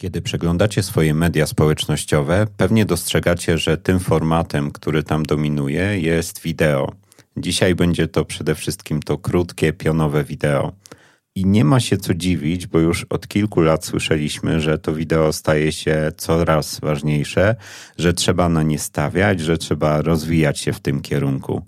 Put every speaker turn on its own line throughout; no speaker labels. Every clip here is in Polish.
Kiedy przeglądacie swoje media społecznościowe, pewnie dostrzegacie, że tym formatem, który tam dominuje, jest wideo. Dzisiaj będzie to przede wszystkim to krótkie, pionowe wideo. I nie ma się co dziwić, bo już od kilku lat słyszeliśmy, że to wideo staje się coraz ważniejsze, że trzeba na nie stawiać, że trzeba rozwijać się w tym kierunku.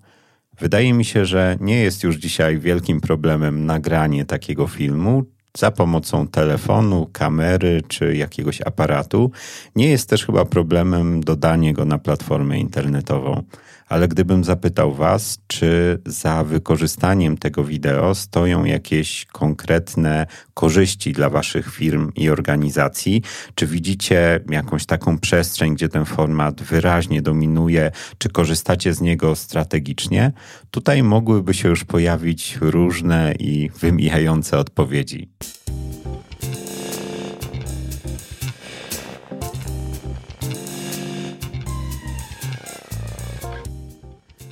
Wydaje mi się, że nie jest już dzisiaj wielkim problemem nagranie takiego filmu, za pomocą telefonu, kamery czy jakiegoś aparatu. Nie jest też chyba problemem dodanie go na platformę internetową. Ale gdybym zapytał Was, czy za wykorzystaniem tego wideo stoją jakieś konkretne korzyści dla Waszych firm i organizacji, czy widzicie jakąś taką przestrzeń, gdzie ten format wyraźnie dominuje, czy korzystacie z niego strategicznie, tutaj mogłyby się już pojawić różne i wymijające odpowiedzi.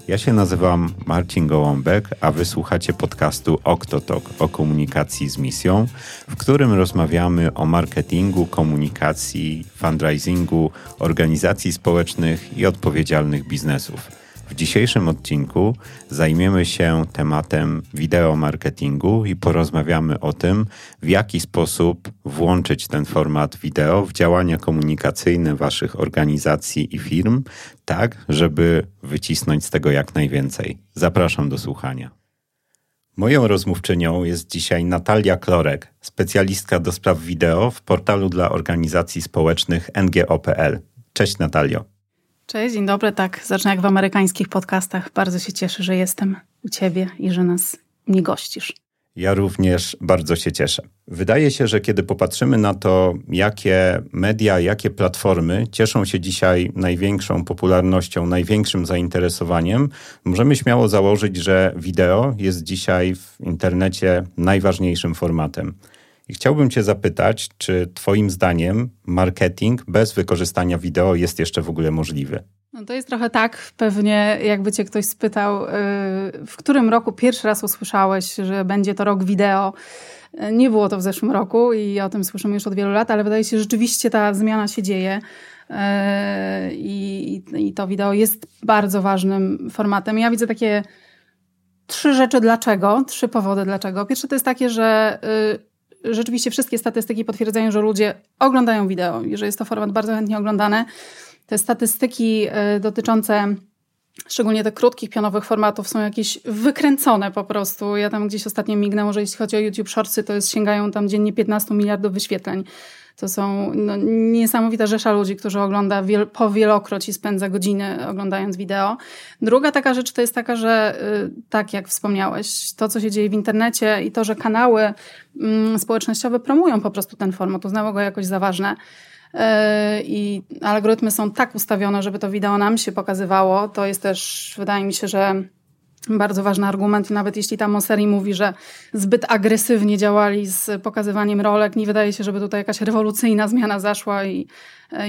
Ja się nazywam Marcin Gołąbek, a wysłuchacie podcastu Oktotok o komunikacji z misją, w którym rozmawiamy o marketingu, komunikacji, fundraisingu, organizacji społecznych i odpowiedzialnych biznesów. W dzisiejszym odcinku zajmiemy się tematem wideo marketingu i porozmawiamy o tym, w jaki sposób włączyć ten format wideo w działania komunikacyjne Waszych organizacji i firm, tak, żeby wycisnąć z tego jak najwięcej. Zapraszam do słuchania. Moją rozmówczynią jest dzisiaj Natalia Klorek, specjalistka do spraw wideo w portalu dla organizacji społecznych ngo.pl. Cześć Natalio.
Cześć, dzień dobry. Tak, zacznę jak w amerykańskich podcastach. Bardzo się cieszę, że jestem u Ciebie i że nas nie gościsz.
Ja również bardzo się cieszę. Wydaje się, że kiedy popatrzymy na to, jakie media, jakie platformy cieszą się dzisiaj największą popularnością, największym zainteresowaniem, możemy śmiało założyć, że wideo jest dzisiaj w internecie najważniejszym formatem. I chciałbym Cię zapytać, czy Twoim zdaniem marketing bez wykorzystania wideo jest jeszcze w ogóle możliwy?
No to jest trochę tak, pewnie jakby Cię ktoś spytał, y, w którym roku pierwszy raz usłyszałeś, że będzie to rok wideo. Nie było to w zeszłym roku i o tym słyszymy już od wielu lat, ale wydaje się, że rzeczywiście ta zmiana się dzieje. Y, I, I to wideo jest bardzo ważnym formatem. Ja widzę takie trzy rzeczy dlaczego, trzy powody dlaczego. Pierwsze to jest takie, że y, rzeczywiście wszystkie statystyki potwierdzają, że ludzie oglądają wideo i że jest to format bardzo chętnie oglądany. Te statystyki e, dotyczące szczególnie tych krótkich, pionowych formatów są jakieś wykręcone po prostu. Ja tam gdzieś ostatnio mignęło, że jeśli chodzi o YouTube Shortsy, to jest, sięgają tam dziennie 15 miliardów wyświetleń. To są no, niesamowita rzesza ludzi, którzy ogląda wiel powielokroć i spędza godziny oglądając wideo. Druga taka rzecz to jest taka, że y, tak jak wspomniałeś, to co się dzieje w internecie i to, że kanały y, społecznościowe promują po prostu ten format, uznały go jakoś za ważne. Y, I algorytmy są tak ustawione, żeby to wideo nam się pokazywało. To jest też, wydaje mi się, że bardzo ważny argument, nawet jeśli tam o mówi, że zbyt agresywnie działali z pokazywaniem rolek, nie wydaje się, żeby tutaj jakaś rewolucyjna zmiana zaszła i,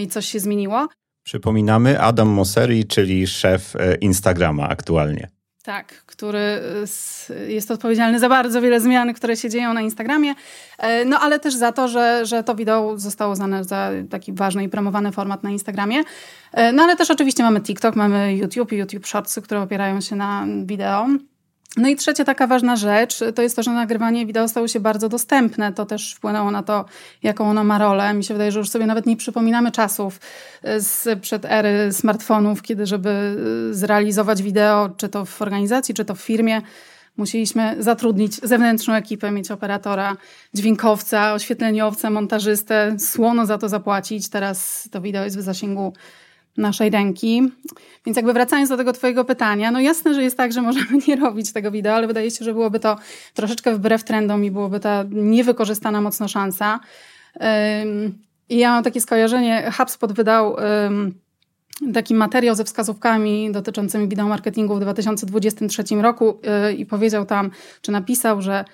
i coś się zmieniło.
Przypominamy, Adam Mosseri, czyli szef e, Instagrama aktualnie.
Tak, który y, jest odpowiedzialny za bardzo wiele zmian, które się dzieją na Instagramie, e, no ale też za to, że, że to wideo zostało uznane za taki ważny i promowany format na Instagramie. E, no ale też oczywiście mamy TikTok, mamy YouTube i YouTube Shortsy, które opierają się na wideo. No i trzecia taka ważna rzecz to jest to, że nagrywanie wideo stało się bardzo dostępne. To też wpłynęło na to, jaką ono ma rolę. Mi się wydaje, że już sobie nawet nie przypominamy czasów e, z, przed ery smartfonów, kiedy żeby e, zrealizować wideo, czy to w organizacji, czy to w firmie, musieliśmy zatrudnić zewnętrzną ekipę, mieć operatora, dźwiękowca, oświetleniowca, montażystę, słono za to zapłacić. Teraz to wideo jest w zasięgu naszej ręki. Więc jakby wracając do tego twojego pytania, no jasne, że jest tak, że możemy nie robić tego wideo, ale wydaje się, że byłoby to troszeczkę wbrew trendom i byłoby ta niewykorzystana mocno szansa. I ja mam takie skojarzenie, HubSpot wydał taki materiał ze wskazówkami dotyczącymi wideo marketingu w 2023 roku y, i powiedział tam, czy napisał, że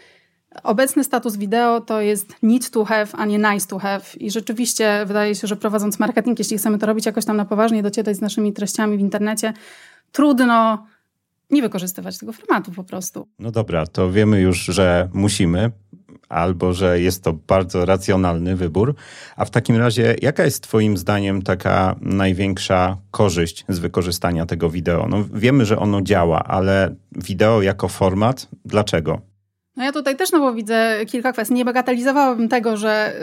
Obecny status wideo to jest need to have, a nie nice to have. I rzeczywiście wydaje się, że prowadząc marketing, jeśli chcemy to robić jakoś tam na poważnie, docierać z naszymi treściami w internecie, trudno nie wykorzystywać tego formatu po prostu.
No dobra, to wiemy już, że musimy, albo że jest to bardzo racjonalny wybór. A w takim razie, jaka jest Twoim zdaniem taka największa korzyść z wykorzystania tego wideo? No, wiemy, że ono działa, ale wideo jako format, dlaczego?
No ja tutaj też no widzę kilka kwestii. Nie bagatelizowałabym tego, że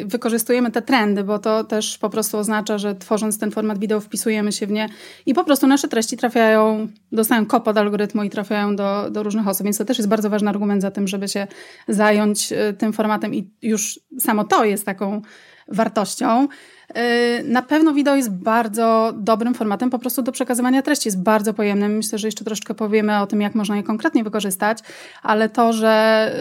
y, wykorzystujemy te trendy, bo to też po prostu oznacza, że tworząc ten format wideo wpisujemy się w nie i po prostu nasze treści trafiają, dostają kop od algorytmu i trafiają do, do różnych osób, więc to też jest bardzo ważny argument za tym, żeby się zająć y, tym formatem i już samo to jest taką wartością. Y, na pewno wideo jest bardzo dobrym formatem po prostu do przekazywania treści. Jest bardzo pojemnym. Myślę, że jeszcze troszeczkę powiemy o tym, jak można je konkretnie wykorzystać, ale to, że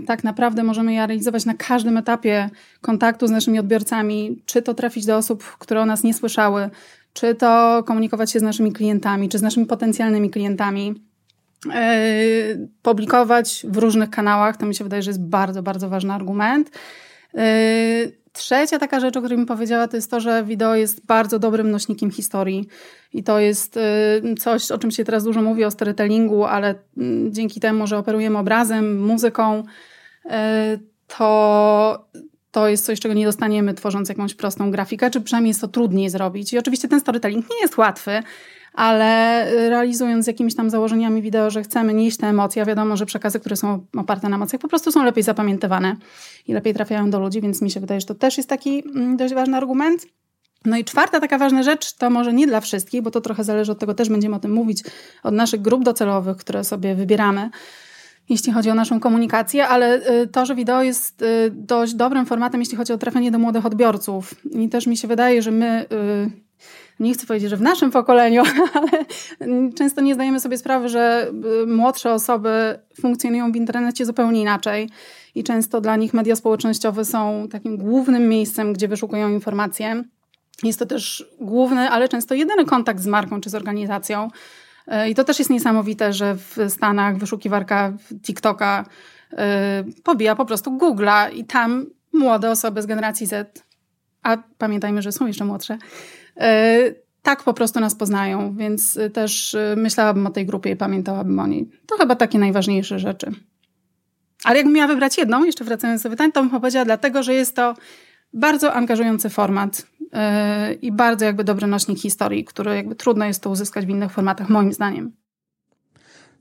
y, tak naprawdę możemy je realizować na każdym etapie kontaktu z naszymi odbiorcami, czy to trafić do osób, które o nas nie słyszały, czy to komunikować się z naszymi klientami, czy z naszymi potencjalnymi klientami, y, publikować w różnych kanałach, to mi się wydaje, że jest bardzo, bardzo ważny argument. Trzecia taka rzecz, o której mi powiedziała, to jest to, że wideo jest bardzo dobrym nośnikiem historii. I to jest y, coś, o czym się teraz dużo mówi o storytellingu, ale mm, dzięki temu, że operujemy obrazem, muzyką, y, to, to jest coś, czego nie dostaniemy tworząc jakąś prostą grafikę, czy przynajmniej jest to trudniej zrobić. I oczywiście ten storytelling nie jest łatwy, ale realizując z jakimiś tam założeniami wideo, że chcemy nieść te emocje, a wiadomo, że przekazy, które są oparte na emocjach, po prostu są lepiej zapamiętywane i lepiej trafiają do ludzi, więc mi się wydaje, że to też jest taki mm, dość ważny argument. No i czwarta taka ważna rzecz, to może nie dla wszystkich, bo to trochę zależy od tego, też będziemy o tym mówić, od naszych grup docelowych, które sobie wybieramy, jeśli chodzi o naszą komunikację, ale y, to, że wideo jest y, dość dobrym formatem, jeśli chodzi o trafienie do młodych odbiorców. I też mi się wydaje, że my y, nie chcę powiedzieć, że w naszym pokoleniu, ale często nie zdajemy sobie sprawy, że y, młodsze osoby funkcjonują w internecie zupełnie inaczej i często dla nich media społecznościowe są takim głównym miejscem, gdzie wyszukują informacje. Jest to też główny, ale często jedyny kontakt z marką czy z organizacją. Y, I to też jest niesamowite, że w Stanach wyszukiwarka TikToka y, pobija po prostu Google'a i tam młode osoby z generacji Z, a pamiętajmy, że są jeszcze młodsze, tak po prostu nas poznają, więc e, też e, myślałabym o tej grupie i pamiętałabym o niej. To chyba takie najważniejsze rzeczy. Ale jakbym miała wybrać jedną, jeszcze wracając do pytań, to bym powiedziała dlatego, że jest to bardzo angażujący format i bardzo jakby dobry nośnik historii, który jakby trudno jest to uzyskać w innych formatach, moim zdaniem.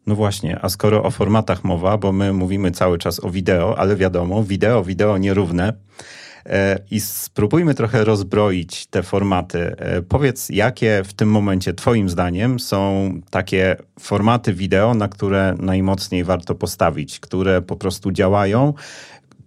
No właśnie, a skoro o formatach mowa, bo my mówimy cały czas o wideo, ale wiadomo, wideo, wideo nierówne. E, i spróbujmy trochę rozbroić te formaty. E, powiedz, jakie w tym momencie Twoim zdaniem są takie formaty wideo, na które najmocniej warto postawić, które po prostu działają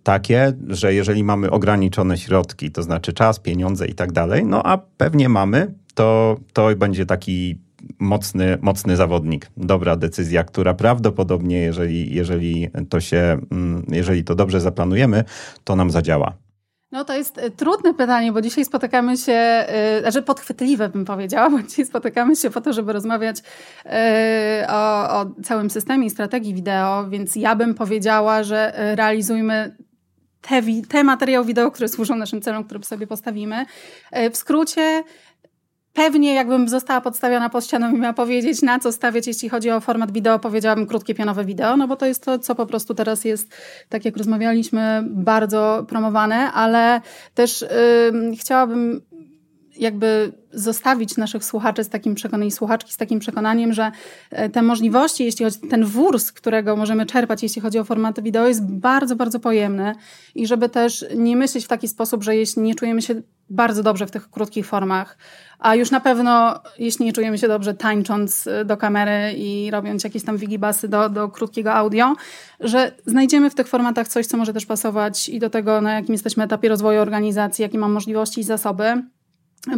takie, że jeżeli mamy ograniczone środki, to znaczy czas, pieniądze i tak dalej, no a pewnie mamy, to, to będzie taki mocny, mocny zawodnik. Dobra decyzja, która prawdopodobnie, jeżeli, jeżeli, to się, mm, jeżeli to dobrze zaplanujemy, to nam zadziała.
No to jest e, trudne pytanie, bo dzisiaj spotykamy się, yy, znaczy podchwytliwe bym powiedziała, bo dzisiaj spotykamy się po to, żeby rozmawiać yy, o, o całym systemie i strategii wideo, więc ja bym powiedziała, że realizujmy te, te materiały wideo, które służą naszym celom, które sobie postawimy. W skrócie, Pewnie jakbym została podstawiona pod ścianą i miała powiedzieć, na co stawiać, jeśli chodzi o format wideo, powiedziałabym krótkie pionowe wideo, no bo to jest to, co po prostu teraz jest, tak jak rozmawialiśmy, bardzo promowane, ale też yy, chciałabym jakby zostawić naszych słuchaczy z takim przekonaniem, słuchaczki z takim przekonaniem, że e, te możliwości, jeśli chodzi ten wór, z którego możemy czerpać, jeśli chodzi o formaty wideo, jest bardzo, bardzo pojemny i żeby też nie myśleć w taki sposób, że jeśli nie czujemy się bardzo dobrze w tych krótkich formach, a już na pewno, jeśli nie czujemy się dobrze tańcząc e, do kamery i robiąc jakieś tam wigibasy do, do krótkiego audio, że znajdziemy w tych formatach coś, co może też pasować i do tego, na jakim jesteśmy etapie rozwoju organizacji, jakie mam możliwości i zasoby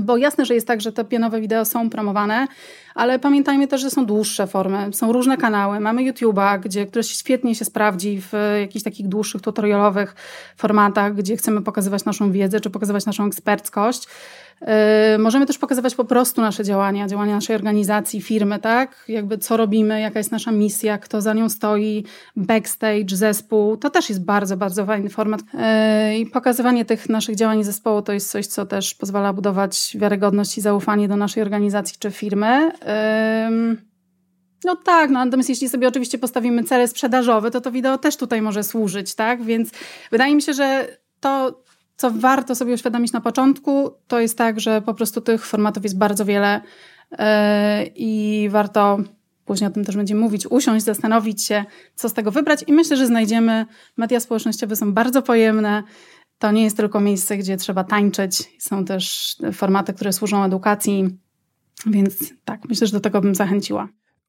bo jasne, że jest tak, że te pionowe wideo są promowane, ale pamiętajmy też, że są dłuższe formy, są różne kanały. Mamy YouTube'a, gdzie, który świetnie się sprawdzi w jakichś takich dłuższych tutorialowych formatach, gdzie chcemy pokazywać naszą wiedzę czy pokazywać naszą eksperckość. Yy, możemy też pokazywać po prostu nasze działania, działania naszej organizacji, firmy, tak? Jakby co robimy, jaka jest nasza misja, kto za nią stoi, backstage, zespół. To też jest bardzo, bardzo fajny format. Yy, I pokazywanie tych naszych działań zespołu to jest coś, co też pozwala budować wiarygodność i zaufanie do naszej organizacji czy firmy. Yy, No tak, no natomiast jeśli sobie oczywiście postawimy cele sprzedażowe, to to wideo też tutaj może służyć, tak? Więc wydaje mi się, że to, co warto sobie uświadomić na początku, to jest tak, że po prostu tych formatów jest bardzo wiele yy, i warto później o tym też będziemy mówić, usiąść, zastanowić się, co z tego wybrać. I myślę, że znajdziemy, media społecznościowe są bardzo pojemne, to nie jest tylko miejsce, gdzie trzeba tańczyć, są też formaty, które służą edukacji, więc tak, myślę, że do tego bym zachęciła.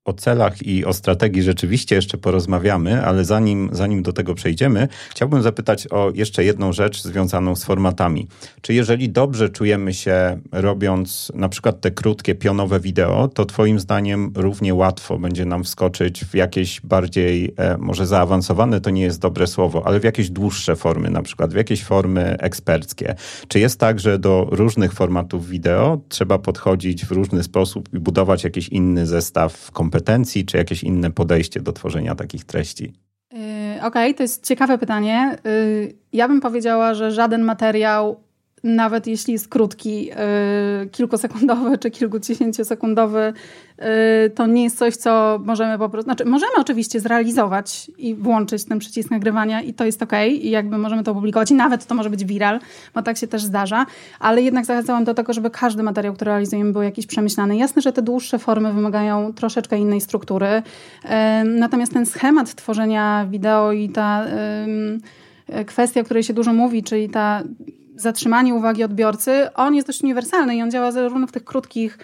O celach i o strategii rzeczywiście jeszcze porozmawiamy, ale zanim, zanim do tego przejdziemy, chciałbym zapytać o jeszcze jedną rzecz związaną z formatami. Czy jeżeli dobrze czujemy się robiąc na przykład te krótkie, pionowe wideo, to Twoim zdaniem równie łatwo będzie nam wskoczyć w jakieś bardziej, e, może zaawansowane to nie jest dobre słowo, ale w jakieś dłuższe formy, na przykład w jakieś formy eksperckie? Czy jest tak, że do różnych formatów wideo trzeba podchodzić w różny sposób i budować jakiś inny zestaw kompetencji? Kompetencji, czy jakieś inne podejście do tworzenia takich treści?
Yy, Okej, okay, to jest ciekawe pytanie. Yy, ja bym powiedziała, że żaden materiał nawet jeśli jest krótki, yy, kilkusekundowy czy kilkudziesięciosekundowy, yy, to nie jest coś, co możemy po prostu, znaczy możemy oczywiście zrealizować i włączyć ten przycisk nagrywania i to jest ok, i jakby możemy to opublikować i nawet to może być viral, bo tak się też zdarza, ale jednak zachęcałam do tego, żeby każdy materiał, który realizujemy był jakiś przemyślany. Jasne, że te dłuższe formy wymagają troszeczkę innej struktury, yy, natomiast ten schemat tworzenia wideo i ta kwestia, o której się dużo mówi, czyli ta zatrzymanie uwagi odbiorcy, on jest dość uniwersalny i on działa zarówno w tych krótkich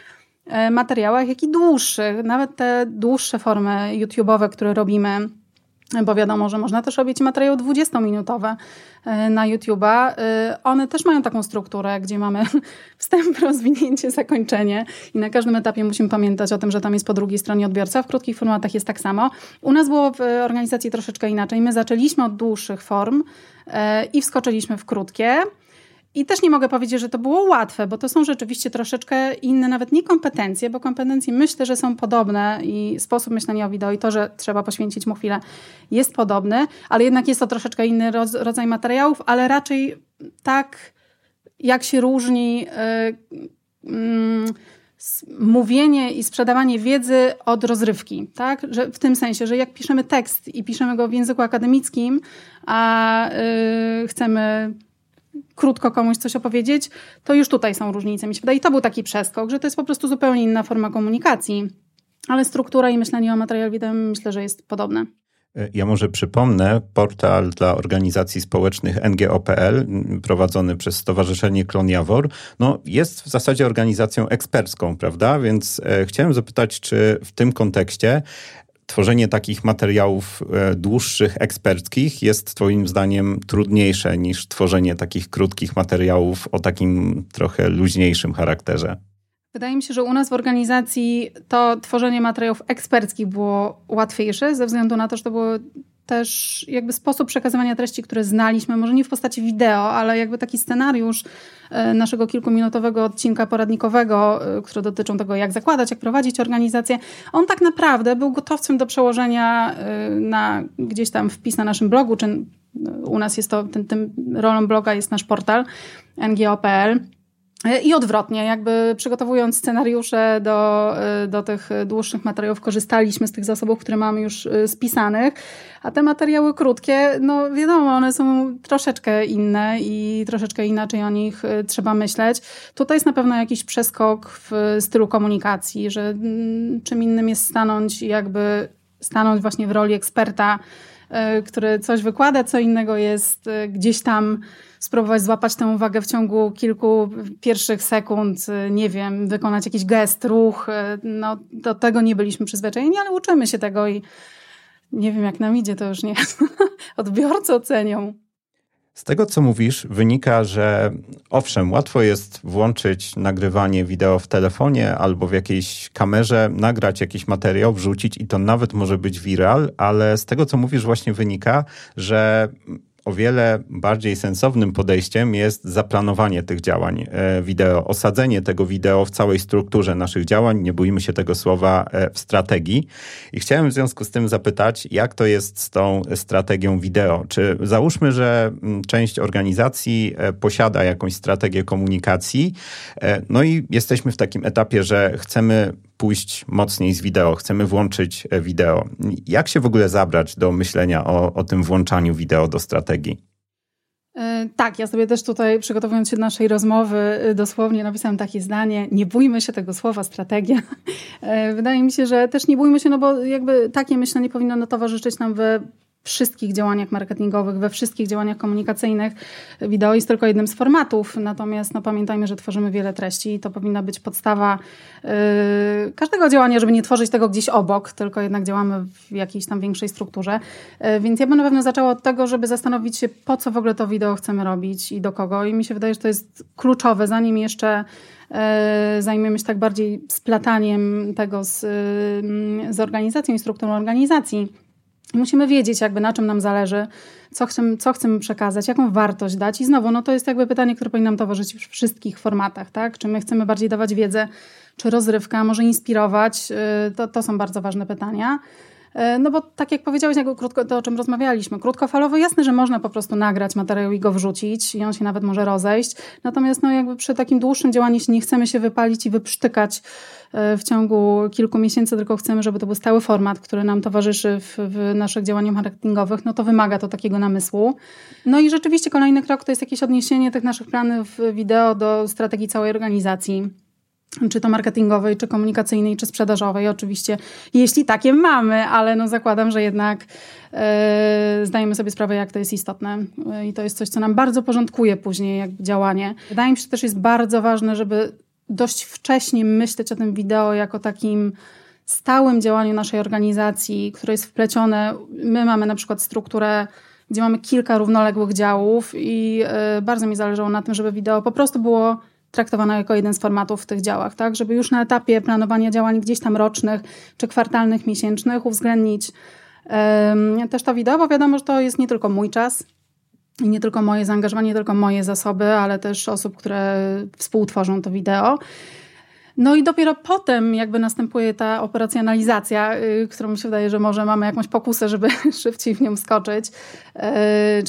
e, materiałach, jak i dłuższych. Nawet te dłuższe formy YouTube'owe, które robimy, bo wiadomo, że można też robić materiały 20-minutowe e, na YouTube'a. E, one też mają taką strukturę, gdzie mamy wstęp, rozwinięcie, zakończenie i na każdym etapie musimy pamiętać o tym, że tam jest po drugiej stronie odbiorca. W krótkich formatach jest tak samo. U nas było w organizacji troszeczkę inaczej. My zaczęliśmy od dłuższych form i wskoczyliśmy w krótkie. I też nie mogę powiedzieć, że to było łatwe, bo to są rzeczywiście troszeczkę inne, nawet nie kompetencje, bo kompetencje myślę, że są podobne i sposób myślenia o wideo i to, że trzeba poświęcić mu chwilę jest podobny, ale jednak jest to troszeczkę inny rodzaj materiałów, ale raczej tak, jak się różni. Yy, yy, mówienie i sprzedawanie wiedzy od rozrywki, tak? Że w tym sensie, że jak piszemy tekst i piszemy go w języku akademickim, a yy, chcemy krótko komuś coś opowiedzieć, to już tutaj są różnice, mi się wydaje. I to był taki przeskok, że to jest po prostu zupełnie inna forma komunikacji, ale struktura i myślenie o materiale wideo myślę, że jest podobne.
Ja może przypomnę, portal dla organizacji społecznych NGO.pl, prowadzony przez Stowarzyszenie Klon Jawor, no jest w zasadzie organizacją ekspercką, prawda? Więc e, chciałem zapytać, czy w tym kontekście tworzenie takich materiałów e, dłuższych, eksperckich jest Twoim zdaniem trudniejsze niż tworzenie takich krótkich materiałów o takim trochę luźniejszym charakterze?
Wydaje mi się, że u nas w organizacji to tworzenie materiałów eksperckich było łatwiejsze, ze względu na to, że to było też jakby sposób przekazywania treści, które znaliśmy, może nie w postaci wideo, ale jakby taki scenariusz e, naszego kilkuminutowego odcinka poradnikowego, e, które dotyczą tego, jak zakładać, jak prowadzić organizację, on tak naprawdę był gotowcem do przełożenia e, na gdzieś tam wpis na naszym blogu, czy u nas jest to, tym, tym rolą bloga jest nasz portal ngo.pl i odwrotnie, jakby przygotowując scenariusze do, y, do tych dłuższych materiałów, korzystaliśmy z tych zasobów, które mamy już y, spisanych, a te materiały krótkie, no wiadomo, one są troszeczkę inne i troszeczkę inaczej o nich y, trzeba myśleć. Tutaj jest na pewno jakiś przeskok w stylu komunikacji, że mm, czym innym jest stanąć jakby stanąć właśnie w roli eksperta, który coś wykłada, co innego jest gdzieś tam spróbować złapać tę uwagę w ciągu kilku pierwszych sekund, nie wiem, wykonać jakiś gest, ruch. No, do tego nie byliśmy przyzwyczajeni, ale uczymy się tego i nie wiem, jak nam idzie, to już nie. Odbiorcy ocenią.
Z tego, co mówisz, wynika, że owszem, łatwo jest włączyć nagrywanie wideo w telefonie albo w jakiejś kamerze, nagrać jakiś materiał, wrzucić i to nawet może być viral, ale z tego, co mówisz, właśnie wynika, że o wiele bardziej sensownym podejściem jest zaplanowanie tych działań e, wideo, osadzenie tego wideo w całej strukturze naszych działań. Nie bójmy się tego słowa e, w strategii. I chciałem w związku z tym zapytać, jak to jest z tą strategią wideo? Czy załóżmy, że mm, część organizacji e, posiada jakąś strategię komunikacji, no i jesteśmy w takim etapie, że chcemy pójść mocniej z wideo, chcemy włączyć wideo. Jak się w ogóle zabrać do myślenia o, o tym włączaniu wideo do strategii?
E, tak, ja sobie też tutaj, przygotowując się do naszej rozmowy, e, dosłownie napisałam takie zdanie: Nie bójmy się tego słowa strategia. Wydaje mi się, że też nie bójmy się, no bo jakby takie myślenie powinno towarzyszyć nam we wszystkich działaniach marketingowych, we wszystkich działaniach komunikacyjnych. Wideo jest tylko jednym z formatów, natomiast no, pamiętajmy, że tworzymy wiele treści i to powinna być podstawa yy, każdego działania, żeby nie tworzyć tego gdzieś obok, tylko jednak działamy w jakiejś tam większej strukturze. Yy, więc ja bym na pewno zaczęła od tego, żeby zastanowić się, po co w ogóle to wideo chcemy robić i do kogo. I mi się wydaje, że to jest kluczowe, zanim jeszcze yy, zajmiemy się tak bardziej splataniem tego z, yy, z organizacją i strukturą organizacji Musimy wiedzieć, jakby na czym nam zależy, co chcemy, co chcemy przekazać, jaką wartość dać. I znowu, no to jest jakby pytanie, które powinno nam towarzyszyć w wszystkich formatach, tak? Czy my chcemy bardziej dawać wiedzę, czy rozrywka, może inspirować? Y, to, to są bardzo ważne pytania. Y, no bo tak jak powiedziałeś, jakby krótko, to o czym rozmawialiśmy, krótkofalowo jasne, że można po prostu nagrać materiał i go wrzucić i on się nawet może rozejść. Natomiast no jakby przy takim dłuższym działaniu, jeśli nie chcemy się wypalić i wyprztykać w ciągu kilku miesięcy, tylko chcemy, żeby to był stały format, który nam towarzyszy w, w naszych działaniach marketingowych, no to wymaga to takiego namysłu. No i rzeczywiście kolejny krok to jest jakieś odniesienie tych naszych planów wideo do strategii całej organizacji czy to marketingowej, czy komunikacyjnej, czy sprzedażowej, oczywiście, jeśli takie mamy, ale no zakładam, że jednak e, zdajemy sobie sprawę, jak to jest istotne e, i to jest coś, co nam bardzo porządkuje później jakby działanie. Wydaje mi się, że też jest bardzo ważne, żeby dość wcześnie myśleć o tym wideo jako takim stałym działaniu naszej organizacji, które jest wplecione. My mamy na przykład strukturę, gdzie mamy kilka równoległych działów i y, bardzo mi zależało na tym, żeby wideo po prostu było traktowane jako jeden z formatów w tych działach, tak? Żeby już na etapie planowania działań gdzieś tam rocznych czy kwartalnych, miesięcznych uwzględnić też to wideo, bo wiadomo, że to jest nie tylko mój czas, i nie tylko moje zaangażowanie, nie tylko moje zasoby, ale też osób, które współtworzą to wideo. No i dopiero potem jakby następuje ta operacjonalizacja, yy, którą mi się wydaje, że może mamy jakąś pokusę, żeby szybciej w nią skoczyć. Yy,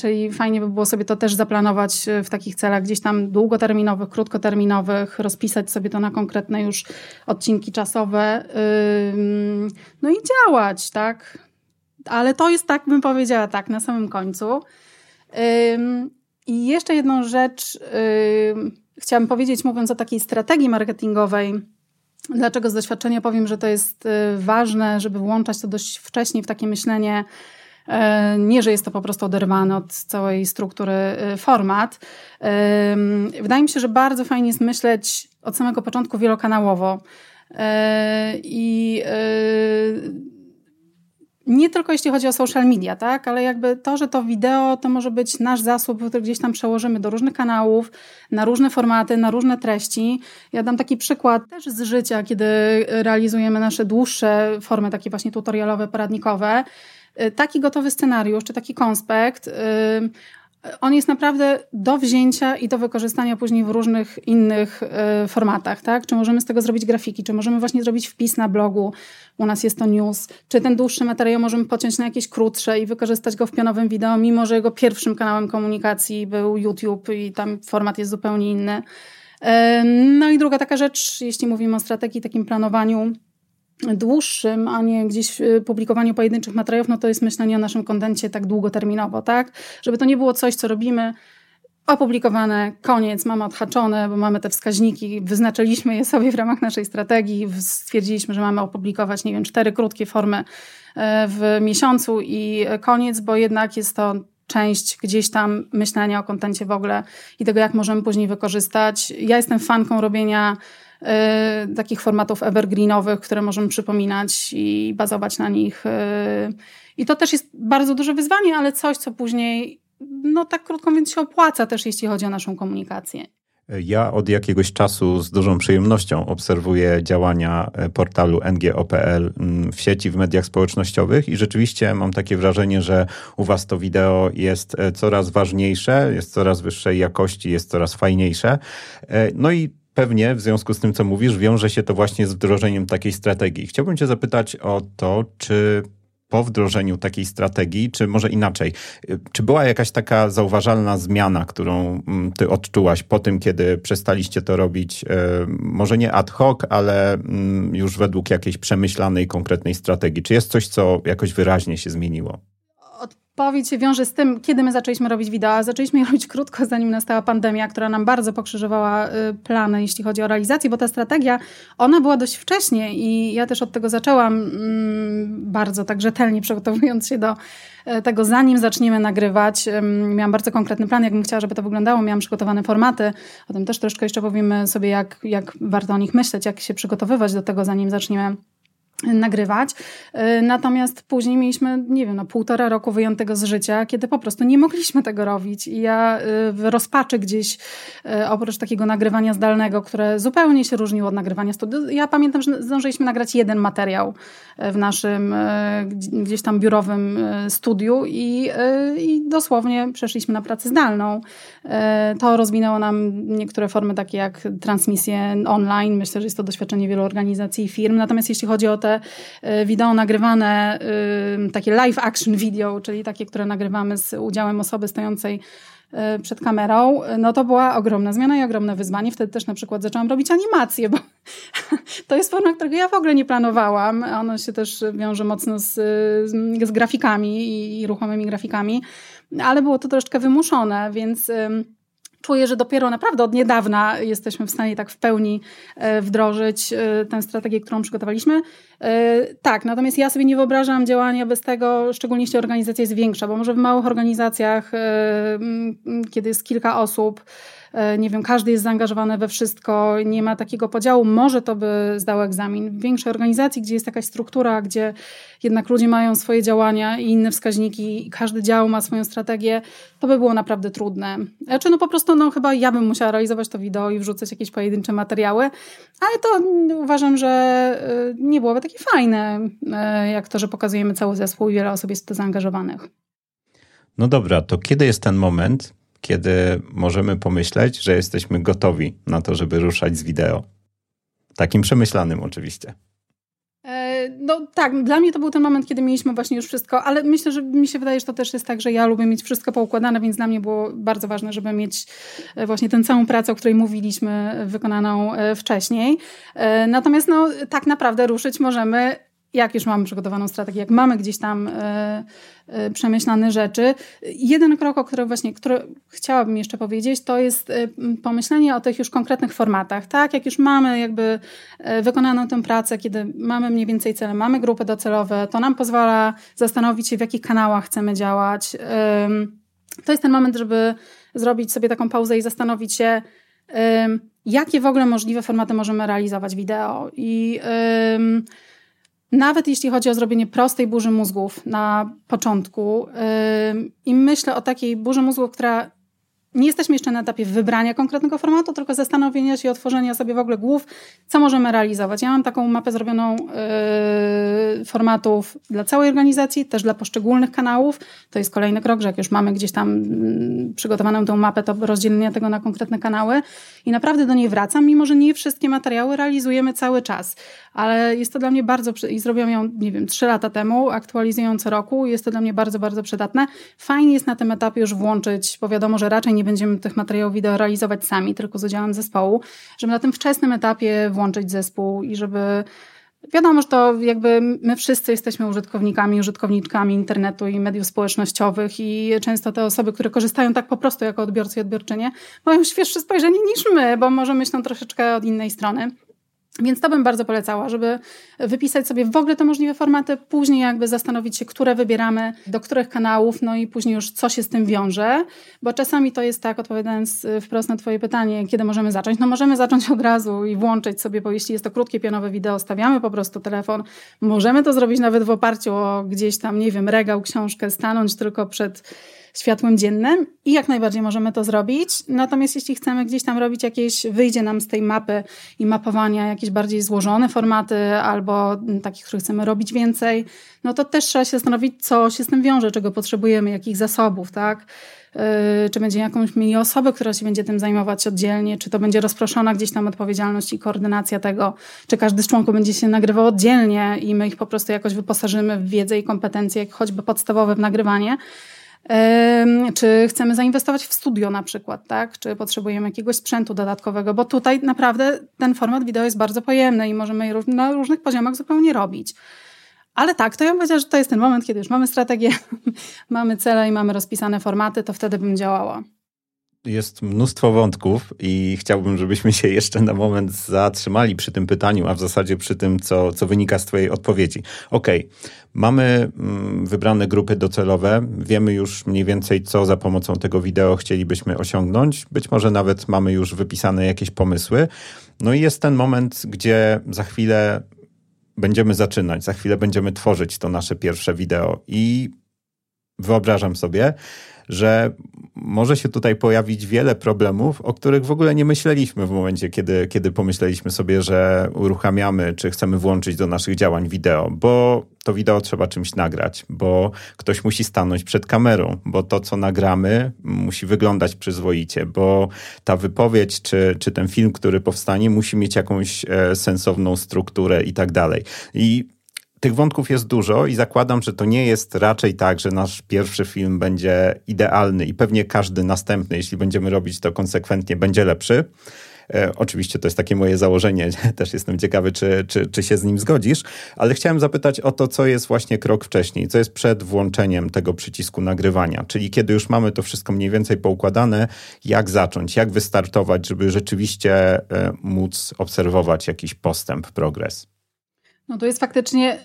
czyli fajnie by było sobie to też zaplanować w takich celach gdzieś tam długoterminowych, krótkoterminowych, rozpisać sobie to na konkretne już odcinki czasowe. Yy, no i działać, tak? Ale to jest tak, bym powiedziała, tak, na samym końcu. I jeszcze jedną rzecz chciałam powiedzieć, mówiąc o takiej strategii marketingowej. Dlaczego z doświadczenia powiem, że to jest y, ważne, żeby włączać to dość wcześnie w takie myślenie, y, nie, że jest to po prostu oderwane od całej struktury y, format. Wydaje mi się, że bardzo fajnie jest myśleć od samego początku wielokanałowo. I nie tylko jeśli chodzi o social media, tak, ale jakby to, że to wideo to może być nasz zasób, który gdzieś tam przełożymy do różnych kanałów, na różne formaty, na różne treści. Ja dam taki przykład też z życia, kiedy realizujemy nasze dłuższe formy, takie właśnie tutorialowe, poradnikowe. Taki gotowy scenariusz, czy taki konspekt, on jest naprawdę do wzięcia i do wykorzystania później w różnych innych y, formatach, tak? Czy możemy z tego zrobić grafiki, czy możemy właśnie zrobić wpis na blogu, u nas jest to news, czy ten dłuższy materiał możemy pociąć na jakieś krótsze i wykorzystać go w pionowym wideo, mimo że jego pierwszym kanałem komunikacji był YouTube i tam format jest zupełnie inny. No i druga taka rzecz, jeśli mówimy o strategii, takim planowaniu, dłuższym, a nie gdzieś y, publikowaniu pojedynczych materiałów, no to jest myślenie o naszym kontencie tak długoterminowo, tak? Żeby to nie było coś, co robimy opublikowane, koniec, mamy odhaczone, bo mamy te wskaźniki, wyznaczyliśmy je sobie w ramach naszej strategii, stwierdziliśmy, że mamy opublikować, nie wiem, cztery krótkie formy e, w miesiącu i koniec, bo jednak jest to część gdzieś tam myślenia o kontencie w ogóle i tego, jak możemy później wykorzystać. Ja jestem fanką robienia y, takich formatów evergreenowych, które możemy przypominać i bazować na nich. Y, I to też jest bardzo duże wyzwanie, ale coś, co później, no tak krótko mówiąc, się opłaca też, jeśli chodzi o naszą komunikację.
Ja od jakiegoś czasu z dużą przyjemnością obserwuję działania e, portalu ngo.pl mm, w sieci, w mediach społecznościowych i rzeczywiście mam takie wrażenie, że u Was to wideo jest e, coraz ważniejsze, jest coraz wyższej jakości, jest coraz fajniejsze. E, no i pewnie w związku z tym, co mówisz, wiąże się to właśnie z wdrożeniem takiej strategii. Chciałbym Cię zapytać o to, czy po wdrożeniu takiej strategii, czy może inaczej, czy była jakaś taka zauważalna zmiana, którą mm, ty odczułaś po tym, kiedy przestaliście to robić, e, może nie ad hoc, ale mm, już według jakiejś przemyślanej, konkretnej strategii? Czy jest coś, co jakoś wyraźnie się zmieniło?
Odpowiedź się wiąże z tym, kiedy my zaczęliśmy robić wideo. Zaczęliśmy je robić krótko, zanim nastała pandemia, która nam bardzo pokrzyżowała y, plany, jeśli chodzi o realizację, bo ta strategia, ona była dość wcześnie i ja też od tego zaczęłam mm, bardzo tak rzetelnie przygotowując się do e, tego, zanim zaczniemy nagrywać. Miałam bardzo konkretny plan, jak bym chciała, żeby to wyglądało. Miałam przygotowane formaty. O tym też troszkę jeszcze powiemy sobie, jak, jak warto o nich myśleć, jak się przygotowywać do tego, zanim zaczniemy nagrywać. Y, natomiast później mieliśmy, nie wiem, no półtora roku wyjętego z życia, kiedy po prostu nie mogliśmy tego robić. I ja y, w rozpaczy gdzieś, y, oprócz takiego nagrywania zdalnego, które zupełnie się różniło od nagrywania studiów, ja pamiętam, że zdążyliśmy nagrać jeden materiał w naszym gdzieś tam biurowym studiu i, i dosłownie przeszliśmy na pracę zdalną. To rozwinęło nam niektóre formy takie jak transmisje online. Myślę, że jest to doświadczenie wielu organizacji i firm. Natomiast jeśli chodzi o te e, wideo nagrywane, takie live action video, czyli takie, które nagrywamy z udziałem osoby stojącej e, przed kamerą, no to była ogromna zmiana i ogromne wyzwanie. Wtedy też na przykład zaczęłam robić animacje, bo to jest forma, którego ja w ogóle nie planowałam. Ono się też wiąże mocno z, z grafikami i ruchomymi grafikami, ale było to troszeczkę wymuszone, więc czuję, że dopiero naprawdę od niedawna jesteśmy w stanie tak w pełni e, wdrożyć e, tę strategię, którą przygotowaliśmy. E, tak, natomiast ja sobie nie wyobrażam działania bez tego, szczególnie jeśli organizacja jest większa, bo może w małych organizacjach, kiedy jest kilka osób, nie wiem, każdy jest zaangażowany we wszystko, nie ma takiego podziału, może to by zdał egzamin. W większej organizacji, gdzie jest jakaś struktura, gdzie jednak ludzie mają swoje działania i inne wskaźniki, i każdy dział ma swoją strategię, to by było naprawdę trudne. Znaczy, no po prostu, no chyba ja bym musiała realizować to wideo i wrzucać jakieś pojedyncze materiały, ale to uważam, że e, nie byłoby takie fajne, e, jak to, że pokazujemy cały zespół i wiele osób jest w to zaangażowanych.
No dobra, to kiedy jest ten moment, kiedy możemy pomyśleć, że jesteśmy gotowi na to, żeby ruszać z wideo. Takim przemyślanym oczywiście.
E, no tak, dla mnie to był ten moment, kiedy mieliśmy właśnie już wszystko, ale myślę, że mi się wydaje, że to też jest tak, że ja lubię mieć wszystko poukładane, więc dla mnie było bardzo ważne, żeby mieć e, właśnie tę całą pracę, o której mówiliśmy, wykonaną e, wcześniej. Natomiast no, tak naprawdę ruszyć możemy jak już mamy przygotowaną strategię, jak mamy gdzieś tam y, y, przemyślane rzeczy. Jeden krok, o którym właśnie który chciałabym jeszcze powiedzieć, to jest y, pomyślenie o tych już konkretnych formatach. Tak, jak już mamy jakby wykonaną tę pracę, kiedy mamy mniej więcej cele, mamy grupy docelowe, to nam pozwala zastanowić się, w jakich kanałach chcemy działać. To jest ten moment, żeby zrobić sobie taką pauzę i zastanowić się, jakie w ogóle możliwe formaty możemy realizować wideo. I nawet jeśli chodzi o zrobienie prostej burzy mózgów na początku, yy, i myślę o takiej burzy mózgów, która nie jesteśmy jeszcze na etapie wybrania konkretnego formatu, tylko zastanowienia się i otworzenia sobie w ogóle głów, co możemy realizować. Ja mam taką mapę zrobioną yy, formatów dla całej organizacji, też dla poszczególnych kanałów. To jest kolejny krok, że jak już mamy gdzieś tam yy, przygotowaną tą mapę, to rozdzielenie tego na konkretne kanały i naprawdę do niej wracam, mimo że nie wszystkie materiały realizujemy cały czas. Ale jest to dla mnie bardzo, i zrobiłam ją, nie wiem, trzy lata temu, aktualizując co roku, jest to dla mnie bardzo, bardzo przydatne. Fajnie jest na tym etapie już włączyć, bo wiadomo, że raczej nie będziemy tych materiałów wideo realizować sami, tylko z udziałem zespołu, żeby na tym wczesnym etapie włączyć zespół i żeby Wiadomo, że to jakby my wszyscy jesteśmy użytkownikami, użytkowniczkami internetu i mediów społecznościowych i często te osoby, które korzystają tak po prostu jako odbiorcy i odbiorczynie, mają świeższe spojrzenie niż my, bo może myślą troszeczkę od innej strony. Więc to bym bardzo polecała, żeby wypisać sobie w ogóle te możliwe formaty, później jakby zastanowić się, które wybieramy, do których kanałów, no i później już co się z tym wiąże, bo czasami to jest tak, odpowiadając y, wprost na Twoje pytanie, kiedy możemy zacząć? No możemy zacząć od razu i włączyć sobie, bo jeśli jest to krótkie, pionowe wideo, stawiamy po prostu telefon. Możemy to zrobić nawet w oparciu o gdzieś tam, nie wiem, regał, książkę, stanąć tylko przed światłem dziennym i jak najbardziej możemy to zrobić. Natomiast jeśli chcemy gdzieś tam robić jakieś, wyjdzie nam z tej mapy i mapowania jakieś bardziej złożone formaty albo takich, których chcemy robić więcej, no to też trzeba się zastanowić, co się z tym wiąże, czego potrzebujemy, jakich zasobów, tak? Yy, czy będzie jakąś mieli osobę, która się będzie tym zajmować oddzielnie, czy to będzie rozproszona gdzieś tam odpowiedzialność i koordynacja tego, czy każdy z członków będzie się nagrywał oddzielnie i my ich po prostu jakoś wyposażymy w wiedzę i kompetencje, choćby podstawowe w nagrywanie. Czy chcemy zainwestować w studio na przykład, tak? Czy potrzebujemy jakiegoś sprzętu dodatkowego, bo tutaj naprawdę ten format wideo jest bardzo pojemny i możemy na różnych poziomach zupełnie robić. Ale tak, to ja bym powiedziała, że to jest ten moment, kiedy już mamy strategię, mamy cele i mamy rozpisane formaty, to wtedy bym działała.
Jest mnóstwo wątków i chciałbym, żebyśmy się jeszcze na moment zatrzymali przy tym pytaniu, a w zasadzie przy tym, co, co wynika z Twojej odpowiedzi. Okej, okay. mamy mm, wybrane grupy docelowe, wiemy już mniej więcej, co za pomocą tego wideo chcielibyśmy osiągnąć. Być może nawet mamy już wypisane jakieś pomysły. No i jest ten moment, gdzie za chwilę będziemy zaczynać, za chwilę będziemy tworzyć to nasze pierwsze wideo i wyobrażam sobie, że może się tutaj pojawić wiele problemów, o których w ogóle nie myśleliśmy w momencie, kiedy, kiedy pomyśleliśmy sobie, że uruchamiamy, czy chcemy włączyć do naszych działań wideo, bo to wideo trzeba czymś nagrać, bo ktoś musi stanąć przed kamerą, bo to, co nagramy, musi wyglądać przyzwoicie, bo ta wypowiedź, czy, czy ten film, który powstanie, musi mieć jakąś e, sensowną strukturę i tak dalej. I tych wątków jest dużo i zakładam, że to nie jest raczej tak, że nasz pierwszy film będzie idealny i pewnie każdy następny, jeśli będziemy robić to konsekwentnie, będzie lepszy. E, oczywiście to jest takie moje założenie, też jestem ciekawy, czy, czy, czy się z nim zgodzisz, ale chciałem zapytać o to, co jest właśnie krok wcześniej, co jest przed włączeniem tego przycisku nagrywania, czyli kiedy już mamy to wszystko mniej więcej poukładane, jak zacząć, jak wystartować, żeby rzeczywiście e, móc obserwować jakiś postęp, progres.
No to jest faktycznie